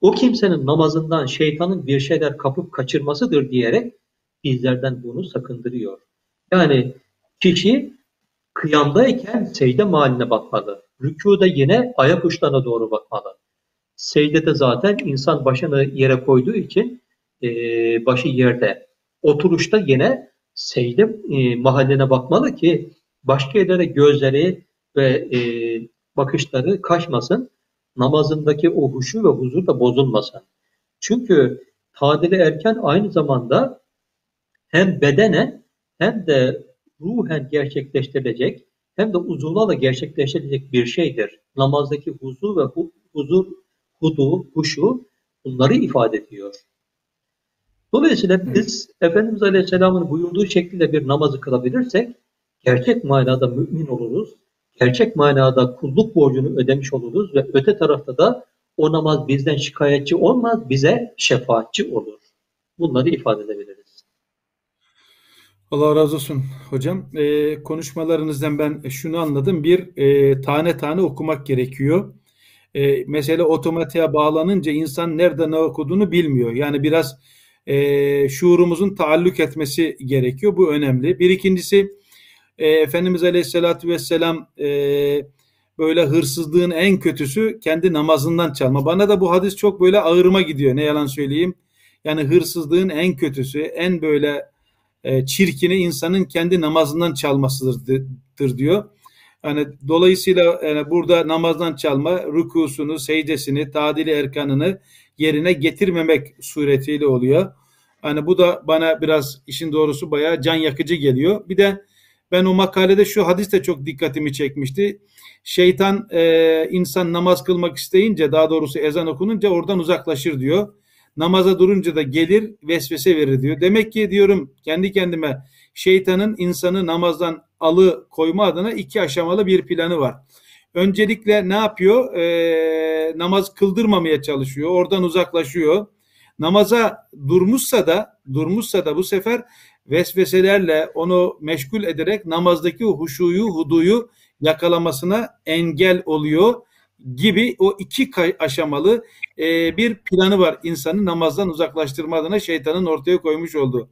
o kimsenin namazından şeytanın bir şeyler kapıp kaçırmasıdır diyerek bizlerden bunu sakındırıyor. Yani kişi kıyamdayken secde mahalline bakmalı. Rükuda yine ayak uçlarına doğru bakmalı. Secdede zaten insan başını yere koyduğu için e, başı yerde. Oturuşta yine secde e, mahalline bakmalı ki başka yerlere gözleri ve e, bakışları kaçmasın. Namazındaki o huşu ve huzur da bozulmasın. Çünkü tadili erken aynı zamanda hem bedenen hem de ruhen gerçekleştirilecek hem de uzuvlarla gerçekleştirilecek bir şeydir. Namazdaki huzur ve hu, huzur, hudu, huşu bunları ifade ediyor. Dolayısıyla biz Efendimiz Aleyhisselam'ın buyurduğu şekilde bir namazı kılabilirsek gerçek manada mümin oluruz. Gerçek manada kulluk borcunu ödemiş oluruz ve öte tarafta da o namaz bizden şikayetçi olmaz, bize şefaatçi olur. Bunları ifade edebiliriz. Allah razı olsun hocam. E, konuşmalarınızdan ben şunu anladım. Bir, e, tane tane okumak gerekiyor. E, mesela otomatiğe bağlanınca insan nerede ne okuduğunu bilmiyor. Yani biraz e, şuurumuzun taalluk etmesi gerekiyor. Bu önemli. Bir ikincisi e, Efendimiz Aleyhisselatü Vesselam e, böyle hırsızlığın en kötüsü kendi namazından çalma. Bana da bu hadis çok böyle ağırıma gidiyor ne yalan söyleyeyim. Yani hırsızlığın en kötüsü, en böyle e, çirkini insanın kendi namazından çalmasıdır diyor. Yani dolayısıyla yani burada namazdan çalma, rükusunu, secdesini, tadili erkanını yerine getirmemek suretiyle oluyor. Hani bu da bana biraz işin doğrusu bayağı can yakıcı geliyor. Bir de ben o makalede şu hadis de çok dikkatimi çekmişti. Şeytan e, insan namaz kılmak isteyince daha doğrusu ezan okununca oradan uzaklaşır diyor. Namaza durunca da gelir vesvese verir diyor. Demek ki diyorum kendi kendime şeytanın insanı namazdan alı koyma adına iki aşamalı bir planı var. Öncelikle ne yapıyor? E, namaz kıldırmamaya çalışıyor. Oradan uzaklaşıyor. Namaza durmuşsa da durmuşsa da bu sefer vesveselerle onu meşgul ederek namazdaki huşuyu, huduyu yakalamasına engel oluyor gibi o iki aşamalı e, bir planı var insanı namazdan uzaklaştırma adına şeytanın ortaya koymuş olduğu.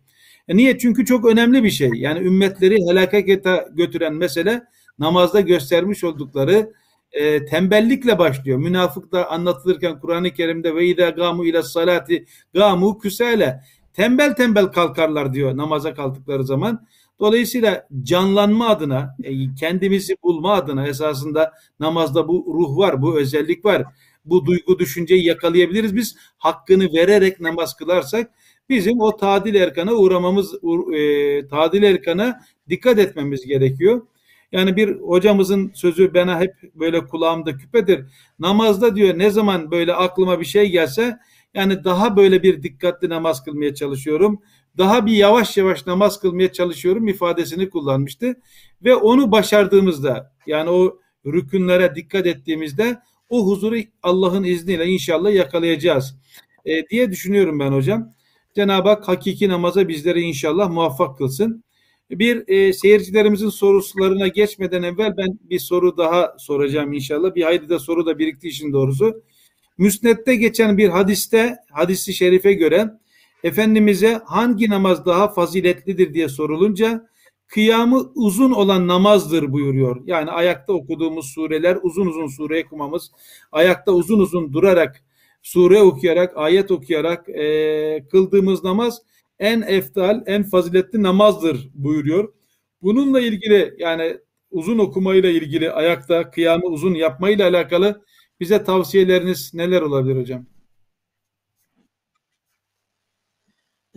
E niye? Çünkü çok önemli bir şey. Yani ümmetleri helakete götüren mesele namazda göstermiş oldukları e, tembellikle başlıyor. Münafık da anlatılırken Kur'an-ı Kerim'de ve idâ gâmu ile salati gâmu küsâle tembel tembel kalkarlar diyor namaza kalktıkları zaman. Dolayısıyla canlanma adına, e, kendimizi bulma adına esasında namazda bu ruh var, bu özellik var. Bu duygu düşünceyi yakalayabiliriz. Biz hakkını vererek namaz kılarsak bizim o tadil erkana uğramamız, e, tadil erkana dikkat etmemiz gerekiyor. Yani bir hocamızın sözü bana hep böyle kulağımda küpedir. Namazda diyor ne zaman böyle aklıma bir şey gelse yani daha böyle bir dikkatli namaz kılmaya çalışıyorum. Daha bir yavaş yavaş namaz kılmaya çalışıyorum ifadesini kullanmıştı. Ve onu başardığımızda yani o rükünlere dikkat ettiğimizde o huzuru Allah'ın izniyle inşallah yakalayacağız e, diye düşünüyorum ben hocam. Cenab-ı Hak hakiki namaza bizleri inşallah muvaffak kılsın. Bir e, seyircilerimizin sorularına geçmeden evvel ben bir soru daha soracağım inşallah. Bir hayli de soru da birikti işin doğrusu. Müsnette geçen bir hadiste, hadisi şerife göre Efendimiz'e hangi namaz daha faziletlidir diye sorulunca kıyamı uzun olan namazdır buyuruyor. Yani ayakta okuduğumuz sureler uzun uzun sure okumamız, ayakta uzun uzun durarak sure okuyarak, ayet okuyarak e, kıldığımız namaz en eftal, en faziletli namazdır buyuruyor. Bununla ilgili yani uzun okumayla ilgili ayakta kıyamı uzun yapmayla alakalı bize tavsiyeleriniz neler olabilir hocam?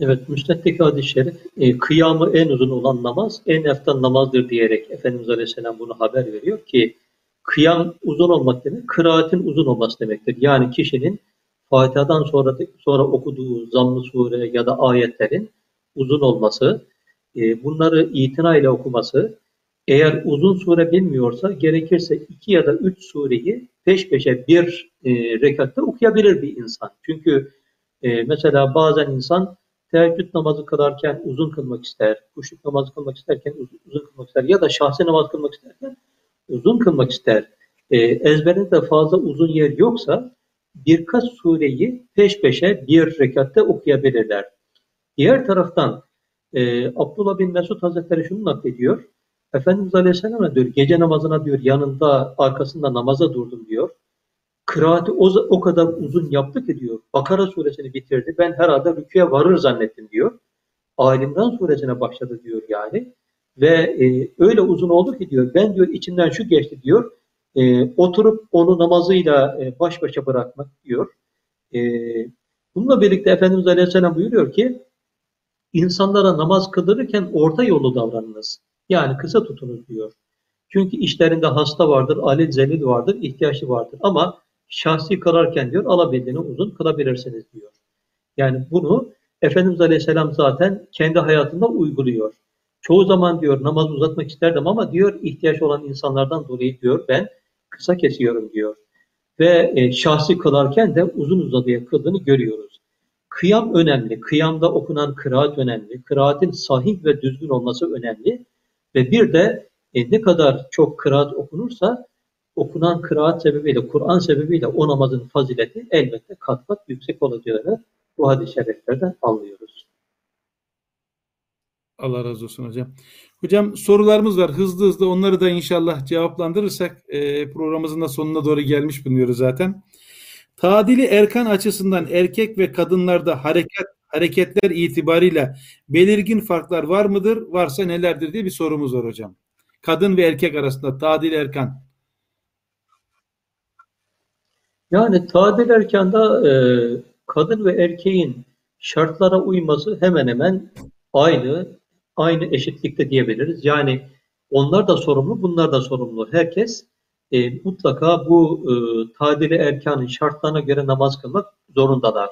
Evet, Müsned'deki hadis-i şerif, e, kıyamı en uzun olan namaz, en eftal namazdır diyerek Efendimiz Aleyhisselam bunu haber veriyor ki, kıyam uzun olmak demek, kıraatin uzun olması demektir. Yani kişinin Fatiha'dan sonra sonra okuduğu zamm sure ya da ayetlerin uzun olması, e, bunları itina ile okuması, eğer uzun sure bilmiyorsa gerekirse iki ya da üç sureyi peş peşe bir e, rekatta okuyabilir bir insan. Çünkü e, mesela bazen insan teheccüd namazı kılarken uzun kılmak ister, kuşluk namazı kılmak isterken uzun, uzun kılmak ister ya da şahsi namaz kılmak isterken uzun kılmak ister. E, ezberinde fazla uzun yer yoksa birkaç sureyi peş peşe bir rekatte okuyabilirler. Diğer taraftan e, Abdullah bin Mesud Hazretleri şunu naklediyor. Efendimiz Aleyhisselam'a diyor gece namazına diyor yanında arkasında namaza durdum diyor. Kıraati o, o kadar uzun yaptı ki diyor. Bakara suresini bitirdi. Ben herhalde rüküye varır zannettim diyor. Alimden suresine başladı diyor yani. Ve e, öyle uzun oldu ki diyor. Ben diyor içinden şu geçti diyor e, oturup onu namazıyla e, baş başa bırakmak diyor. E, bununla birlikte Efendimiz Aleyhisselam buyuruyor ki insanlara namaz kıldırırken orta yolu davranınız. Yani kısa tutunuz diyor. Çünkü işlerinde hasta vardır, alil zelil vardır, ihtiyaçlı vardır. Ama şahsi kılarken diyor alabildiğini uzun kılabilirsiniz diyor. Yani bunu Efendimiz Aleyhisselam zaten kendi hayatında uyguluyor. Çoğu zaman diyor namaz uzatmak isterdim ama diyor ihtiyaç olan insanlardan dolayı diyor ben kısa kesiyorum diyor. Ve e, şahsi kılarken de uzun uzadıya kıldığını görüyoruz. Kıyam önemli. Kıyamda okunan kıraat önemli. Kıraatin sahih ve düzgün olması önemli. Ve bir de e, ne kadar çok kıraat okunursa okunan kıraat sebebiyle, Kur'an sebebiyle o namazın fazileti elbette kat kat yüksek olacağını bu hadis-i şeriflerden anlıyoruz. Allah razı olsun hocam. Hocam sorularımız var. Hızlı hızlı onları da inşallah cevaplandırırsak e, programımızın da sonuna doğru gelmiş bulunuyoruz zaten. Tadili erkan açısından erkek ve kadınlarda hareket hareketler itibariyle belirgin farklar var mıdır? Varsa nelerdir diye bir sorumuz var hocam. Kadın ve erkek arasında tadil erkan. Yani tadil erkanda e, kadın ve erkeğin şartlara uyması hemen hemen aynı aynı eşitlikte diyebiliriz. Yani onlar da sorumlu, bunlar da sorumlu. Herkes e, mutlaka bu e, tadili erkanın şartlarına göre namaz kılmak zorundalar.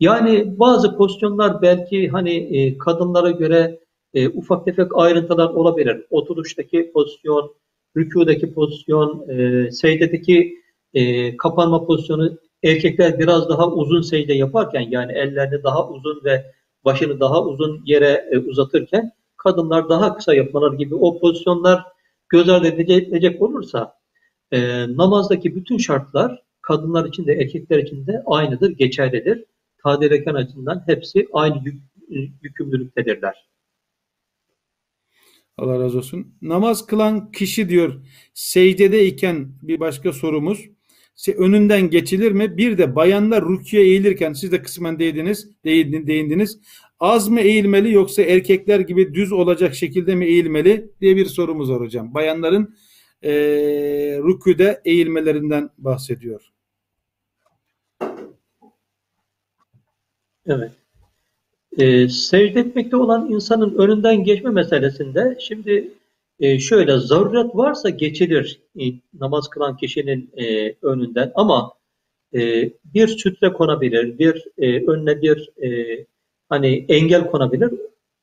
Yani bazı pozisyonlar belki hani e, kadınlara göre e, ufak tefek ayrıntılar olabilir. Oturuştaki pozisyon, rükudaki pozisyon, e, secdedeki e, kapanma pozisyonu erkekler biraz daha uzun secde yaparken yani ellerini daha uzun ve başını daha uzun yere e, uzatırken kadınlar daha kısa yapmaları gibi o pozisyonlar göz ardı edilecek olursa e, namazdaki bütün şartlar kadınlar için de erkekler için de aynıdır, geçerlidir. Tadil rekan açısından hepsi aynı yük, yükümlülüktedirler. Allah razı olsun. Namaz kılan kişi diyor secdedeyken bir başka sorumuz önünden geçilir mi? Bir de bayanlar rüküye eğilirken siz de kısmen değindiniz, değindiniz. Az mı eğilmeli yoksa erkekler gibi düz olacak şekilde mi eğilmeli diye bir sorumuz var hocam. Bayanların e, rüküde eğilmelerinden bahsediyor. Evet. E, secde etmekte olan insanın önünden geçme meselesinde şimdi e, şöyle zaruret varsa geçilir e, namaz kılan kişinin e, önünden ama e, bir sütre konabilir, bir e, önüne bir e, hani engel konabilir.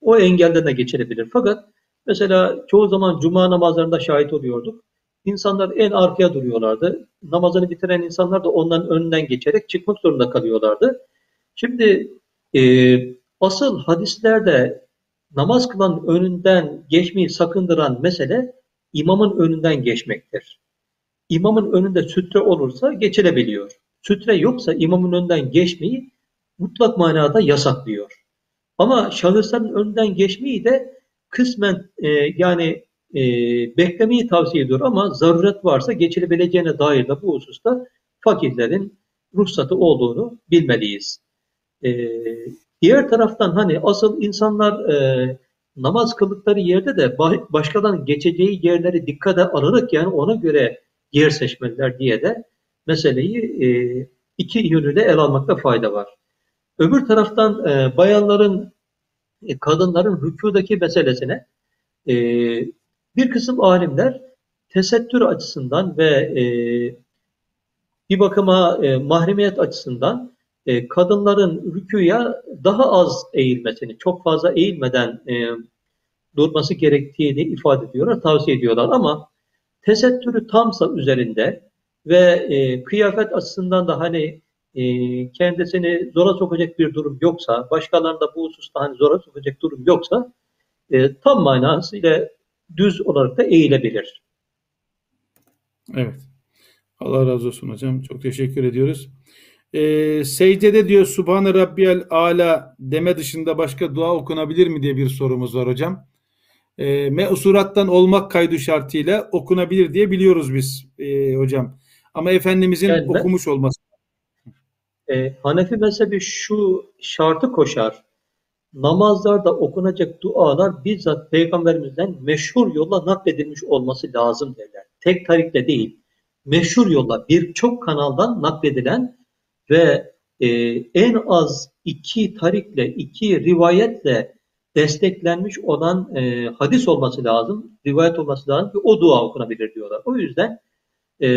O engelden de geçilebilir. Fakat mesela çoğu zaman cuma namazlarında şahit oluyorduk. İnsanlar en arkaya duruyorlardı. Namazını bitiren insanlar da onların önünden geçerek çıkmak zorunda kalıyorlardı. Şimdi e, asıl hadislerde namaz kılan önünden geçmeyi sakındıran mesele imamın önünden geçmektir. İmamın önünde sütre olursa geçilebiliyor. Sütre yoksa imamın önünden geçmeyi mutlak manada yasaklıyor. Ama şahısların önünden geçmeyi de kısmen e, yani e, beklemeyi tavsiye ediyor ama zaruret varsa geçilebileceğine dair de bu hususta fakirlerin ruhsatı olduğunu bilmeliyiz. E, diğer taraftan hani asıl insanlar e, namaz kıldıkları yerde de başkadan geçeceği yerleri dikkate alarak yani ona göre yer seçmeliler diye de meseleyi e, iki yönüyle el almakta fayda var. Öbür taraftan e, bayanların, e, kadınların rükudaki meselesine e, bir kısım alimler tesettür açısından ve e, bir bakıma e, mahremiyet açısından e, kadınların rükuya daha az eğilmesini, çok fazla eğilmeden e, durması gerektiğini ifade ediyorlar, tavsiye ediyorlar. Ama tesettürü tamsa üzerinde ve e, kıyafet açısından da hani e, kendisini zora sokacak bir durum yoksa, başkalarında bu hususta hani zora sokacak durum yoksa tam manasıyla düz olarak da eğilebilir. Evet. Allah razı olsun hocam. Çok teşekkür ediyoruz. Ee, secdede diyor Subhane Rabbiyel Ala deme dışında başka dua okunabilir mi diye bir sorumuz var hocam. Ee, meusurattan olmak kaydı şartıyla okunabilir diye biliyoruz biz e, hocam. Ama Efendimizin yani ben, okumuş olması. E, Hanefi mezhebi şu şartı koşar. Namazlarda okunacak dualar bizzat Peygamberimizden meşhur yolla nakledilmiş olması lazım derler. Tek tarikle değil, meşhur yolla birçok kanaldan nakledilen ve e, en az iki tarikle, iki rivayetle desteklenmiş olan e, hadis olması lazım, rivayet olması lazım ki o dua okunabilir diyorlar. O yüzden e,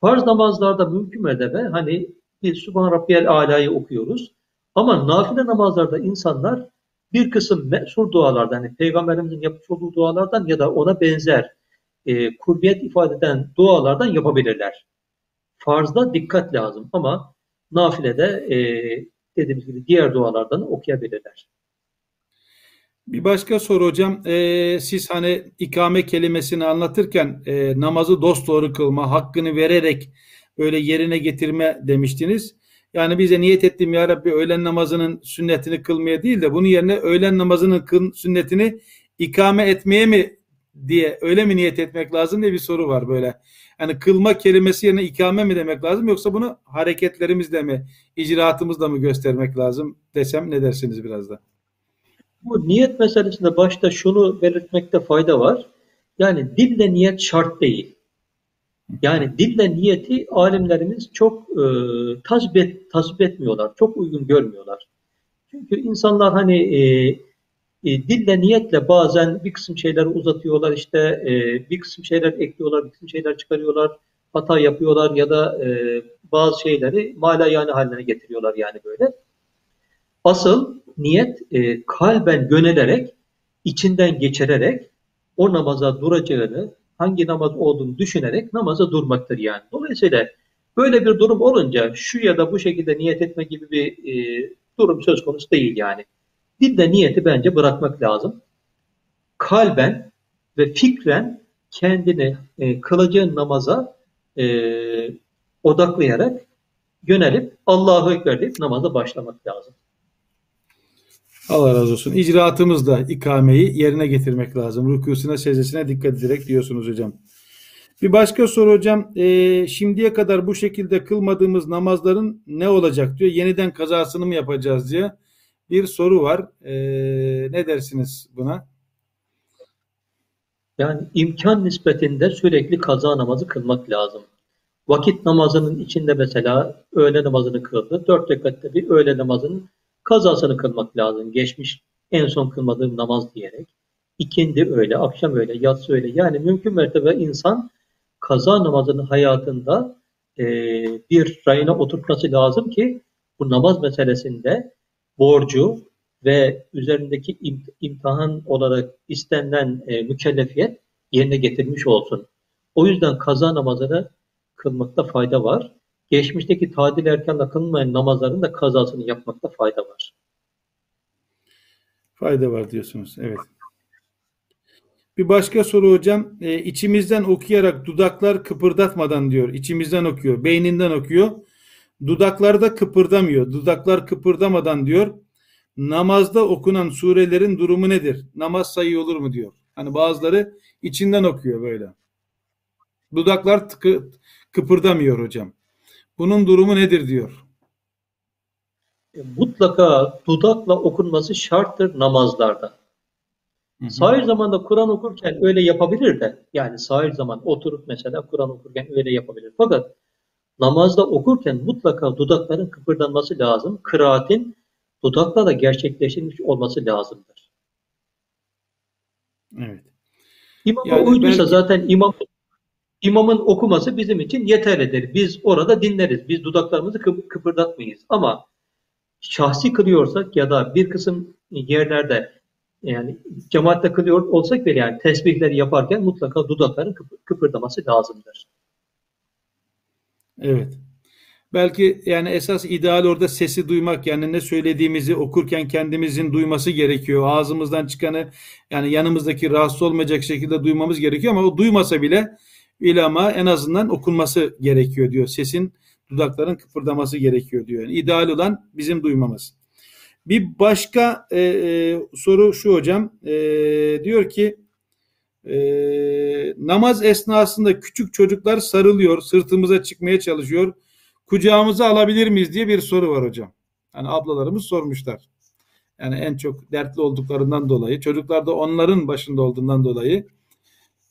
farz namazlarda mümkün mertebe hani biz Subhan Rabbiyel Ala'yı okuyoruz. Ama nafile namazlarda insanlar bir kısım mesur dualardan, yani Peygamberimizin yapmış olduğu dualardan ya da ona benzer e, kurbiyet ifade eden dualardan yapabilirler. Farzda dikkat lazım ama nafilede e, dediğimiz gibi diğer dualardan okuyabilirler. Bir başka soru hocam. Ee, siz hani ikame kelimesini anlatırken e, namazı dosdoğru kılma, hakkını vererek böyle yerine getirme demiştiniz. Yani bize niyet ettim ya Rabbi öğlen namazının sünnetini kılmaya değil de bunun yerine öğlen namazının sünnetini ikame etmeye mi diye öyle mi niyet etmek lazım diye bir soru var böyle. Yani kılma kelimesi yerine ikame mi demek lazım yoksa bunu hareketlerimizle mi, icraatımızla mı göstermek lazım desem ne dersiniz biraz da? Bu niyet meselesinde başta şunu belirtmekte fayda var. Yani dille niyet şart değil. Yani dille niyeti alimlerimiz çok e, tasvip, et, tasvip etmiyorlar, çok uygun görmüyorlar. Çünkü insanlar hani e, e, dille niyetle bazen bir kısım şeyleri uzatıyorlar, işte e, bir kısım şeyler ekliyorlar, bir kısım şeyler çıkarıyorlar, hata yapıyorlar ya da e, bazı şeyleri mala yani haline getiriyorlar yani böyle. Asıl niyet e, kalben yönelerek, içinden geçirerek o namaza duracağını, hangi namaz olduğunu düşünerek namaza durmaktır yani. Dolayısıyla böyle bir durum olunca şu ya da bu şekilde niyet etme gibi bir e, durum söz konusu değil yani. Dilde niyeti bence bırakmak lazım. Kalben ve fikren kendini e, kılacağın namaza e, odaklayarak yönelip Allahu Ekber deyip namaza başlamak lazım. Allah razı olsun. İcraatımızda ikameyi yerine getirmek lazım. Rükusuna, secdesine dikkat ederek diyorsunuz hocam. Bir başka soru hocam. E, şimdiye kadar bu şekilde kılmadığımız namazların ne olacak diyor. Yeniden kazasını mı yapacağız diye bir soru var. E, ne dersiniz buna? Yani imkan nispetinde sürekli kaza namazı kılmak lazım. Vakit namazının içinde mesela öğle namazını kıldı. Dört rekatte bir öğle namazının kazasını kılmak lazım. Geçmiş en son kılmadığım namaz diyerek. İkindi öyle, akşam öyle, yatsı öyle. Yani mümkün mertebe insan kaza namazını hayatında e, bir rayına oturtması lazım ki bu namaz meselesinde borcu ve üzerindeki imtihan olarak istenilen e, mükellefiyet yerine getirmiş olsun. O yüzden kaza namazını kılmakta fayda var. Geçmişteki tadil erkanla kılınmayan namazların da kazasını yapmakta fayda var. Fayda var diyorsunuz. Evet. Bir başka soru hocam. E, içimizden okuyarak dudaklar kıpırdatmadan diyor. İçimizden okuyor. Beyninden okuyor. Dudaklarda kıpırdamıyor. Dudaklar kıpırdamadan diyor. Namazda okunan surelerin durumu nedir? Namaz sayı olur mu diyor. Hani bazıları içinden okuyor böyle. Dudaklar tıkı, kıpırdamıyor hocam. Bunun durumu nedir diyor. E, mutlaka dudakla okunması şarttır namazlarda. Hı Sahir zamanda Kur'an okurken öyle yapabilir de yani sahir zaman oturup mesela Kur'an okurken öyle yapabilir. Fakat namazda okurken mutlaka dudakların kıpırdanması lazım. Kıraatin dudakla da gerçekleştirilmiş olması lazımdır. Evet. İmama yani uyduysa belki... zaten imam imamın okuması bizim için yeterlidir. Biz orada dinleriz. Biz dudaklarımızı kıp kıpırdatmayız. Ama şahsi kılıyorsak ya da bir kısım yerlerde yani cemaatle kılıyor olsak bile yani tesbihleri yaparken mutlaka dudakların kıpırdaması lazımdır. Evet. Belki yani esas ideal orada sesi duymak yani ne söylediğimizi okurken kendimizin duyması gerekiyor. Ağzımızdan çıkanı yani yanımızdaki rahatsız olmayacak şekilde duymamız gerekiyor ama o duymasa bile ilama en azından okunması gerekiyor diyor. Sesin dudakların kıpırdaması gerekiyor diyor. Yani ideal olan bizim duymamız. Bir başka e, e, soru şu hocam. E, diyor ki e, namaz esnasında küçük çocuklar sarılıyor, sırtımıza çıkmaya çalışıyor. Kucağımıza alabilir miyiz diye bir soru var hocam. Hani ablalarımız sormuşlar. Yani en çok dertli olduklarından dolayı, çocuklar da onların başında olduğundan dolayı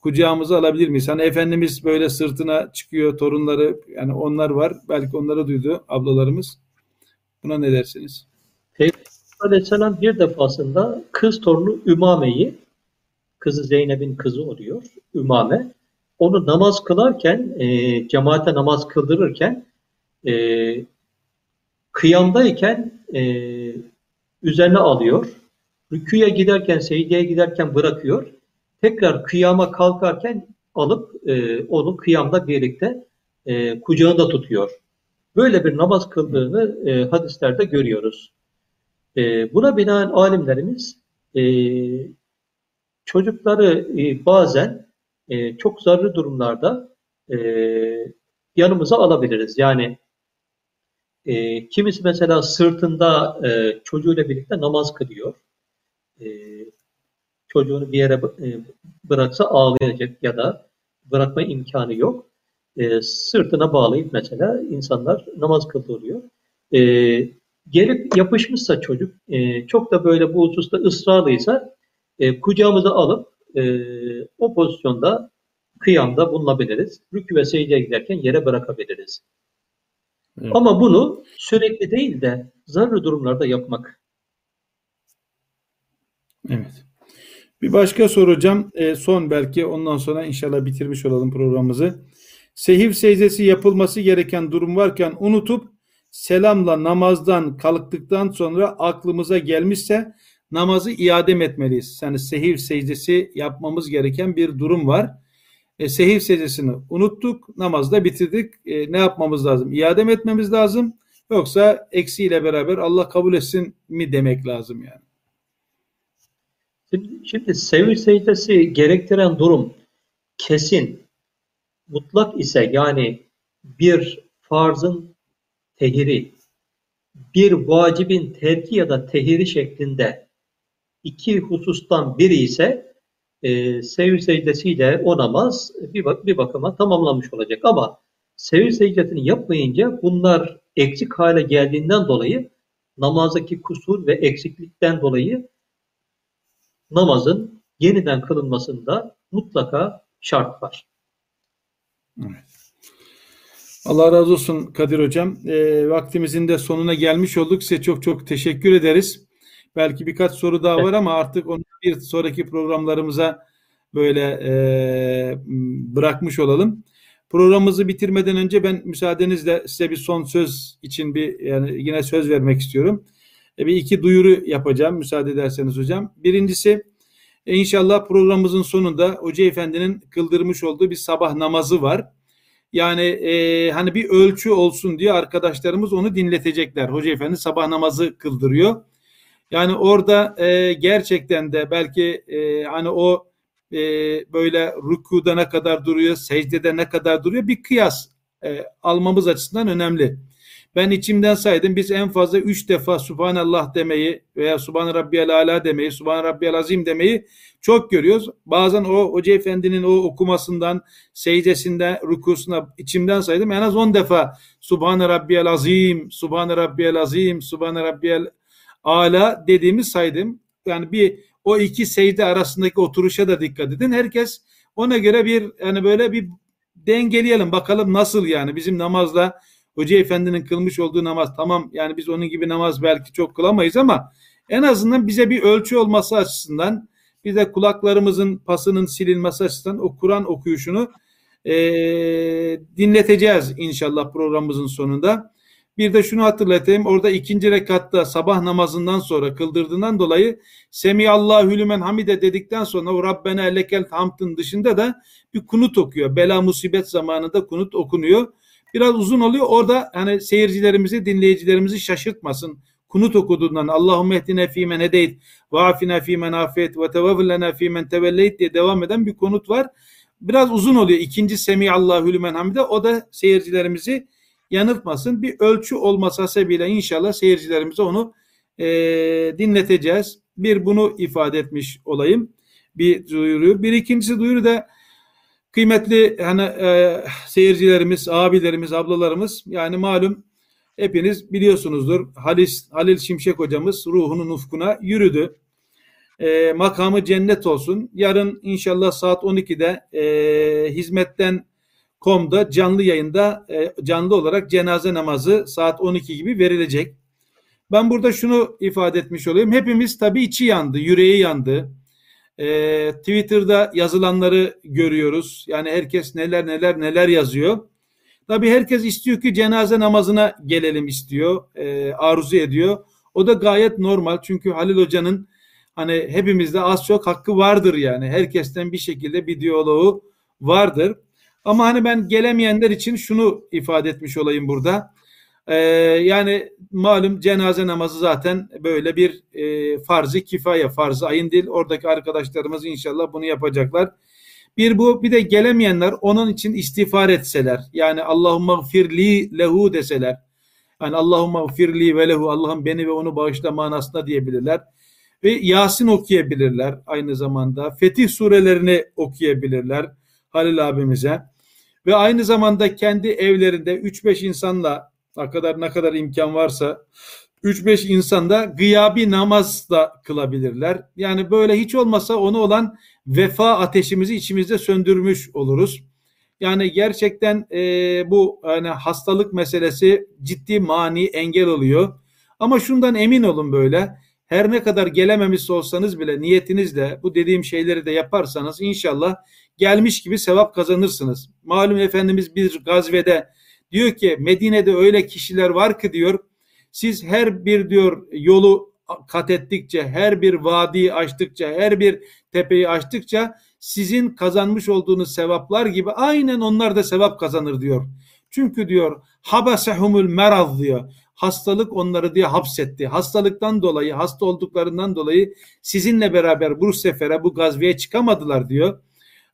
kucağımıza alabilir miyiz? Hani Efendimiz böyle sırtına çıkıyor torunları yani onlar var. Belki onları duydu ablalarımız. Buna ne dersiniz? Peygamber Aleyhisselam bir defasında kız torunu Ümame'yi kızı Zeynep'in kızı oluyor Ümame. Onu namaz kılarken e, cemaate namaz kıldırırken e, kıyamdayken e, üzerine alıyor. Rüküye giderken, secdeye giderken bırakıyor tekrar kıyama kalkarken alıp e, onu kıyamda birlikte e, kucağında tutuyor. Böyle bir namaz kıldığını e, hadislerde görüyoruz. E, buna binaen alimlerimiz e, çocukları e, bazen e, çok zararlı durumlarda e, yanımıza alabiliriz. Yani kimisi mesela sırtında çocuğuyla birlikte namaz kılıyor. E, çocuğunu bir yere bıraksa ağlayacak ya da bırakma imkanı yok. Sırtına bağlayıp mesela insanlar namaz kıldırıyor. Gelip yapışmışsa çocuk çok da böyle bu hususta ısrarlıysa e, kucağımıza alıp e, o pozisyonda kıyamda bulunabiliriz. Rükü ve secdeye giderken yere bırakabiliriz. Evet. Ama bunu sürekli değil de zararlı durumlarda yapmak. Evet. Bir başka soracağım. E, son belki ondan sonra inşallah bitirmiş olalım programımızı. Sehiv secdesi yapılması gereken durum varken unutup selamla namazdan kalktıktan sonra aklımıza gelmişse namazı iade etmeliyiz. Yani sehiv secdesi yapmamız gereken bir durum var. E, sehiv secdesini unuttuk, namazda bitirdik. E, ne yapmamız lazım? İade etmemiz lazım? Yoksa eksiyle beraber Allah kabul etsin mi demek lazım yani? Şimdi, şimdi sevir secdesi gerektiren durum kesin, mutlak ise yani bir farzın tehiri, bir vacibin terki ya da tehiri şeklinde iki husustan biri ise e, sev secdesiyle o namaz bir, bak bir bakıma tamamlanmış olacak. Ama sev secdesini yapmayınca bunlar eksik hale geldiğinden dolayı namazdaki kusur ve eksiklikten dolayı namazın yeniden kılınmasında mutlaka şart var. Allah razı olsun Kadir Hocam. E, vaktimizin de sonuna gelmiş olduk. Size çok çok teşekkür ederiz. Belki birkaç soru daha var ama artık onu bir sonraki programlarımıza böyle e, bırakmış olalım. Programımızı bitirmeden önce ben müsaadenizle size bir son söz için bir yani yine söz vermek istiyorum. E, bir iki duyuru yapacağım müsaade ederseniz hocam. Birincisi e, inşallah programımızın sonunda Hoca Efendi'nin kıldırmış olduğu bir sabah namazı var. Yani e, hani bir ölçü olsun diye arkadaşlarımız onu dinletecekler. Hoca Efendi sabah namazı kıldırıyor. Yani orada e, gerçekten de belki e, hani o e, böyle rükuda ne kadar duruyor, secdede ne kadar duruyor bir kıyas e, almamız açısından önemli. Ben içimden saydım biz en fazla üç defa Subhanallah demeyi veya Subhan Rabbiyal Ala demeyi, Subhan Rabbiyal Azim demeyi çok görüyoruz. Bazen o Hoca Efendi'nin o okumasından, secdesinden, rükusuna içimden saydım. En az on defa Subhan Rabbiyal Azim, Subhan Rabbiyal Azim, Subhan Rabbiyal Ala dediğimiz saydım. Yani bir o iki secde arasındaki oturuşa da dikkat edin. Herkes ona göre bir yani böyle bir dengeleyelim bakalım nasıl yani bizim namazla Hoca Efendi'nin kılmış olduğu namaz tamam yani biz onun gibi namaz belki çok kılamayız ama en azından bize bir ölçü olması açısından bize kulaklarımızın pasının silinmesi açısından o Kur'an okuyuşunu e, dinleteceğiz inşallah programımızın sonunda. Bir de şunu hatırlatayım. Orada ikinci rekatta sabah namazından sonra kıldırdığından dolayı Semiyallahu lümen hamide dedikten sonra o Rabbena lekel hamdın dışında da bir kunut okuyor. Bela musibet zamanında kunut okunuyor. Biraz uzun oluyor. Orada hani seyircilerimizi, dinleyicilerimizi şaşırtmasın. Kunut okuduğundan Allahümme ehdine fîmen hedeyt ve afina fîmen afiyet ve tevavvillena fîmen tevelleyt diye devam eden bir konut var. Biraz uzun oluyor. İkinci Semiyallahu lümen hamide. O da seyircilerimizi yanıltmasın. Bir ölçü olması hasebiyle inşallah seyircilerimize onu e, dinleteceğiz. Bir bunu ifade etmiş olayım. Bir duyuru. Bir ikincisi duyuru da kıymetli hani e, seyircilerimiz, abilerimiz, ablalarımız yani malum hepiniz biliyorsunuzdur. Halis, Halil Şimşek hocamız ruhunun ufkuna yürüdü. E, makamı cennet olsun. Yarın inşallah saat 12'de e, hizmetten komda canlı yayında e, canlı olarak cenaze namazı saat 12 gibi verilecek. Ben burada şunu ifade etmiş olayım. Hepimiz tabii içi yandı, yüreği yandı. E, Twitter'da yazılanları görüyoruz. Yani herkes neler neler neler yazıyor. Tabii herkes istiyor ki cenaze namazına gelelim istiyor, e, arzu ediyor. O da gayet normal çünkü Halil Hoca'nın hani hepimizde az çok hakkı vardır yani. Herkesten bir şekilde bir diyaloğu vardır. Ama hani ben gelemeyenler için şunu ifade etmiş olayım burada. Ee, yani malum cenaze namazı zaten böyle bir e, farzı kifaye, farzı ayın değil. Oradaki arkadaşlarımız inşallah bunu yapacaklar. Bir bu bir de gelemeyenler onun için istiğfar etseler. Yani Allahümme firli lehu deseler. Yani Allahümme firli ve lehu Allah'ım beni ve onu bağışla manasında diyebilirler. Ve Yasin okuyabilirler aynı zamanda. Fetih surelerini okuyabilirler Halil abimize ve aynı zamanda kendi evlerinde 3-5 insanla ne kadar ne kadar imkan varsa 3-5 insanda gıyabi namaz da kılabilirler. Yani böyle hiç olmasa onu olan vefa ateşimizi içimizde söndürmüş oluruz. Yani gerçekten e, bu yani hastalık meselesi ciddi mani engel oluyor. Ama şundan emin olun böyle her ne kadar gelememiş olsanız bile niyetinizle bu dediğim şeyleri de yaparsanız inşallah gelmiş gibi sevap kazanırsınız. Malum Efendimiz bir gazvede diyor ki Medine'de öyle kişiler var ki diyor siz her bir diyor yolu kat ettikçe, her bir vadiyi açtıkça, her bir tepeyi açtıkça sizin kazanmış olduğunuz sevaplar gibi aynen onlar da sevap kazanır diyor. Çünkü diyor habasehumul meraz diyor. Hastalık onları diye hapsetti. Hastalıktan dolayı, hasta olduklarından dolayı sizinle beraber bu sefere, bu gazveye çıkamadılar diyor.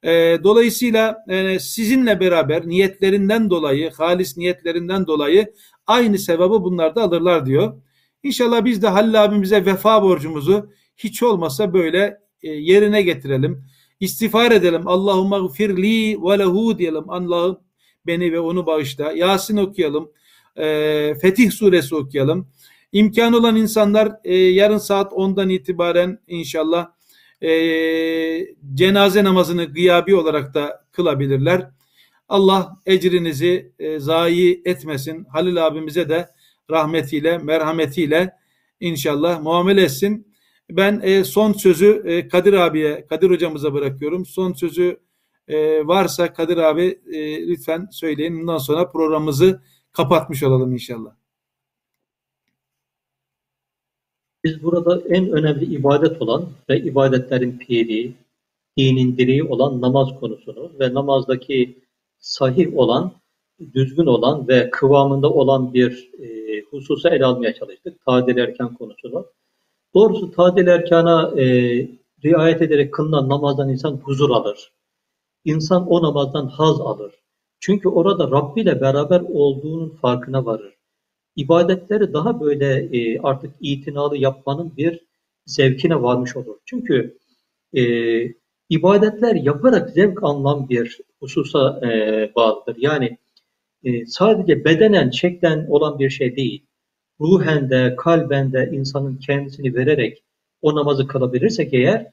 E, dolayısıyla e, sizinle beraber niyetlerinden dolayı, halis niyetlerinden dolayı aynı sevabı bunlar da alırlar diyor. İnşallah biz de Halil abimize vefa borcumuzu hiç olmasa böyle e, yerine getirelim. İstiğfar edelim. Allahümme gfirli ve lehu diyelim. Allah'ım beni ve onu bağışla. Yasin okuyalım. E, Fetih suresi okuyalım. İmkan olan insanlar e, yarın saat 10'dan itibaren inşallah e, cenaze namazını gıyabi olarak da kılabilirler. Allah ecrinizi e, zayi etmesin. Halil abimize de rahmetiyle, merhametiyle inşallah muamele etsin. Ben e, son sözü e, Kadir abiye, Kadir hocamıza bırakıyorum. Son sözü e, varsa Kadir abi e, lütfen söyleyin. Bundan sonra programımızı kapatmış olalım inşallah. Biz burada en önemli ibadet olan ve ibadetlerin piri, dinin direği olan namaz konusunu ve namazdaki sahih olan, düzgün olan ve kıvamında olan bir e, hususa ele almaya çalıştık. Tadil erken konusunu. Doğrusu tadil erkana e, riayet ederek kılınan namazdan insan huzur alır. İnsan o namazdan haz alır. Çünkü orada Rabbi ile beraber olduğunun farkına varır. İbadetleri daha böyle e, artık itinalı yapmanın bir zevkine varmış olur. Çünkü e, ibadetler yaparak zevk alınan bir hususa e, bağlıdır. Yani e, sadece bedenen, şeklen olan bir şey değil. Ruhen de, kalben de insanın kendisini vererek o namazı kılabilirsek eğer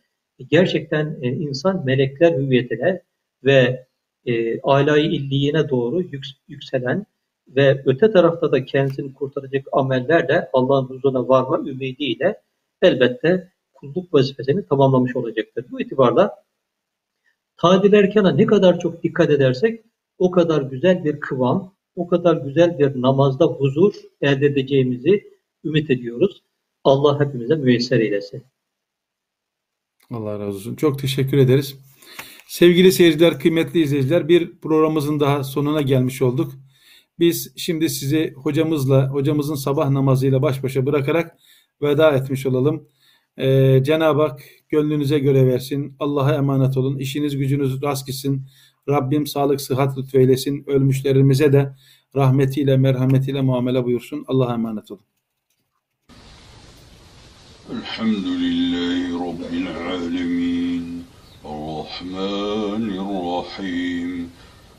gerçekten e, insan melekler hüviyetine ve e, alayı illiğine doğru yük, yükselen ve öte tarafta da kendisini kurtaracak amellerle Allah'ın huzuruna varma ümidiyle elbette kulluk vazifesini tamamlamış olacaktır. Bu itibarla tadil erkana ne kadar çok dikkat edersek o kadar güzel bir kıvam, o kadar güzel bir namazda huzur elde edeceğimizi ümit ediyoruz. Allah hepimize müyesser eylesin. Allah razı olsun. Çok teşekkür ederiz. Sevgili seyirciler, kıymetli izleyiciler bir programımızın daha sonuna gelmiş olduk. Biz şimdi sizi hocamızla, hocamızın sabah namazıyla baş başa bırakarak veda etmiş olalım. Ee, Cenab-ı Hak gönlünüze göre versin. Allah'a emanet olun. İşiniz gücünüz rast gitsin. Rabbim sağlık, sıhhat lütfeylesin. Ölmüşlerimize de rahmetiyle, merhametiyle muamele buyursun. Allah'a emanet olun. Elhamdülillahi Rabbil alemin. Rahmanirrahim.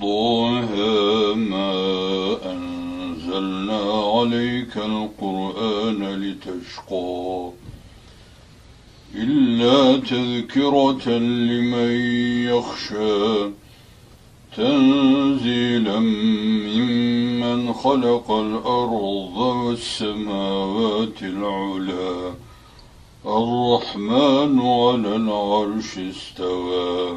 ضاها ما أنزلنا عليك القرآن لتشقى إلا تذكرة لمن يخشى تنزيلا ممن خلق الأرض والسماوات العلا الرحمن على العرش استوى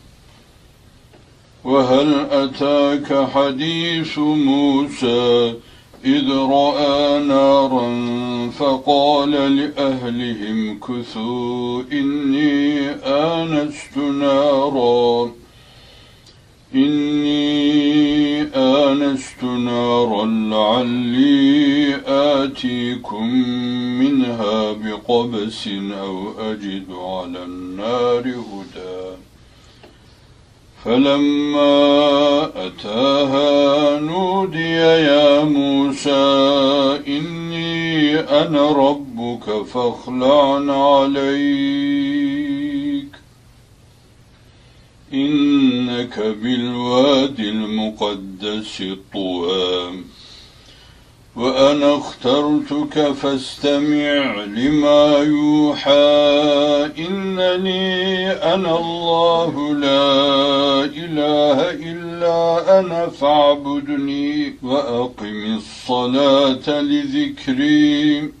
وهل أتاك حديث موسى إذ رأى نارا فقال لأهلهم كثوا إني آنست نارا. إني آنست نارا لعلي آتيكم منها بقبس أو أجد على النار هدى. فلما أتاها نودي يا موسى إني أنا ربك فاخلع عليك. إنك بالوادي المقدس طوى وأنا اخترتك فاستمع لما يوحى. إنني أنا الله لا إله إلا أنا فاعبدني وأقم الصلاة لذكري.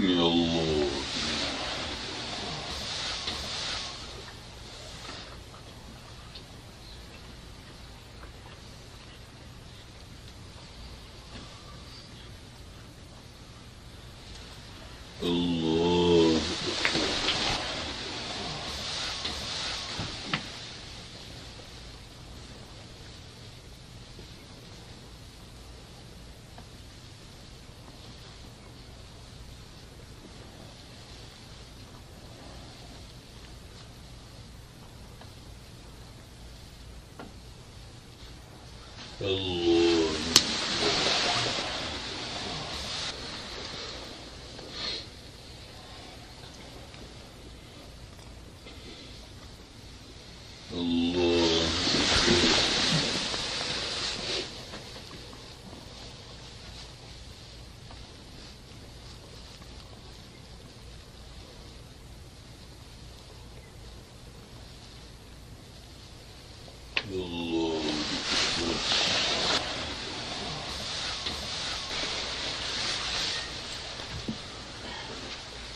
Hello.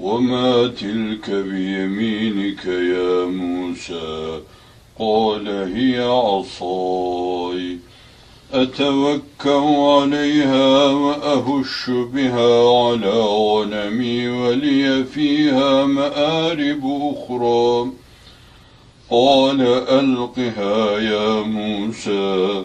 وما تلك بيمينك يا موسى؟ قال هي عصاي. أتوكأ عليها وأهش بها على غنمي ولي فيها مآرب أخرى. قال ألقها يا موسى.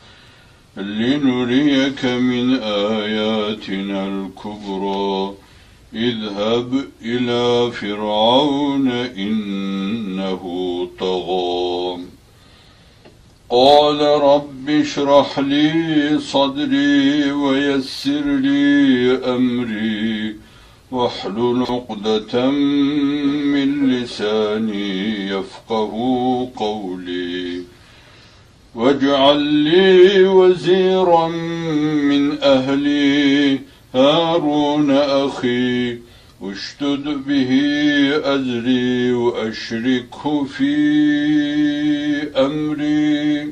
لنريك من آياتنا الكبرى. اذهب إلى فرعون إنه طغى. قال رب اشرح لي صدري ويسر لي أمري. واحلل عقدة من لساني يفقه قولي. واجعل لي وزيرا من أهلي هارون أخي اشتد به أزري وأشركه في أمري.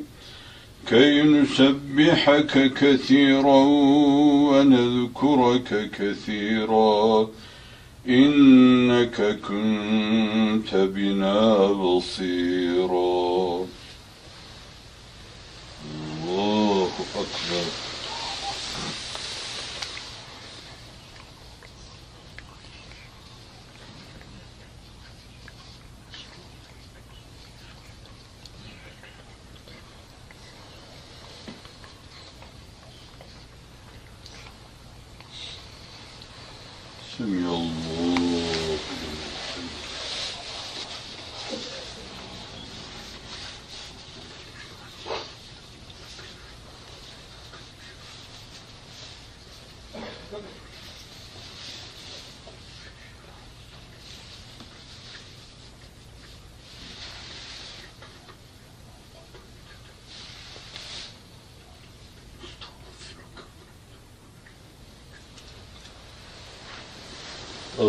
كي نسبحك كثيرا ونذكرك كثيرا إنك كنت بنا بصيرا. 奥の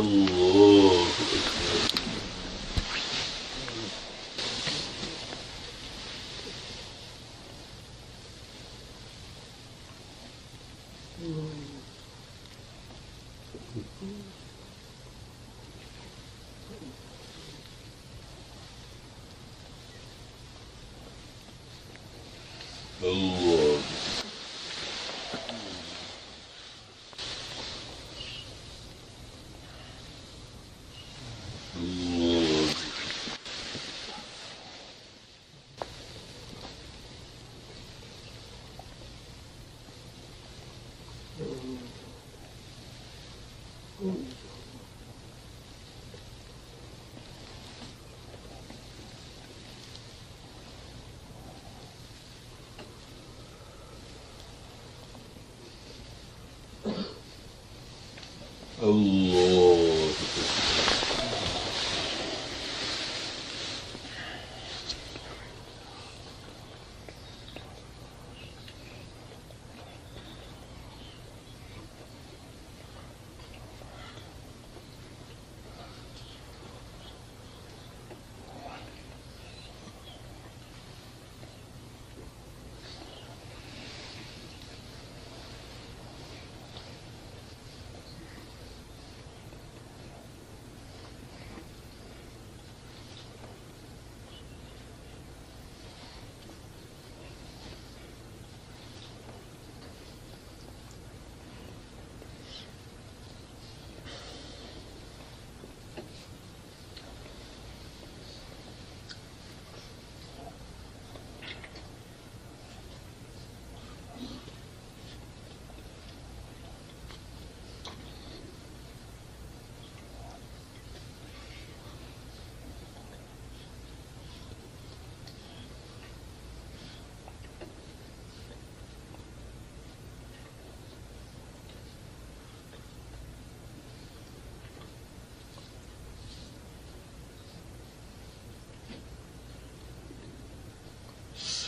Oh. Oh, Lord.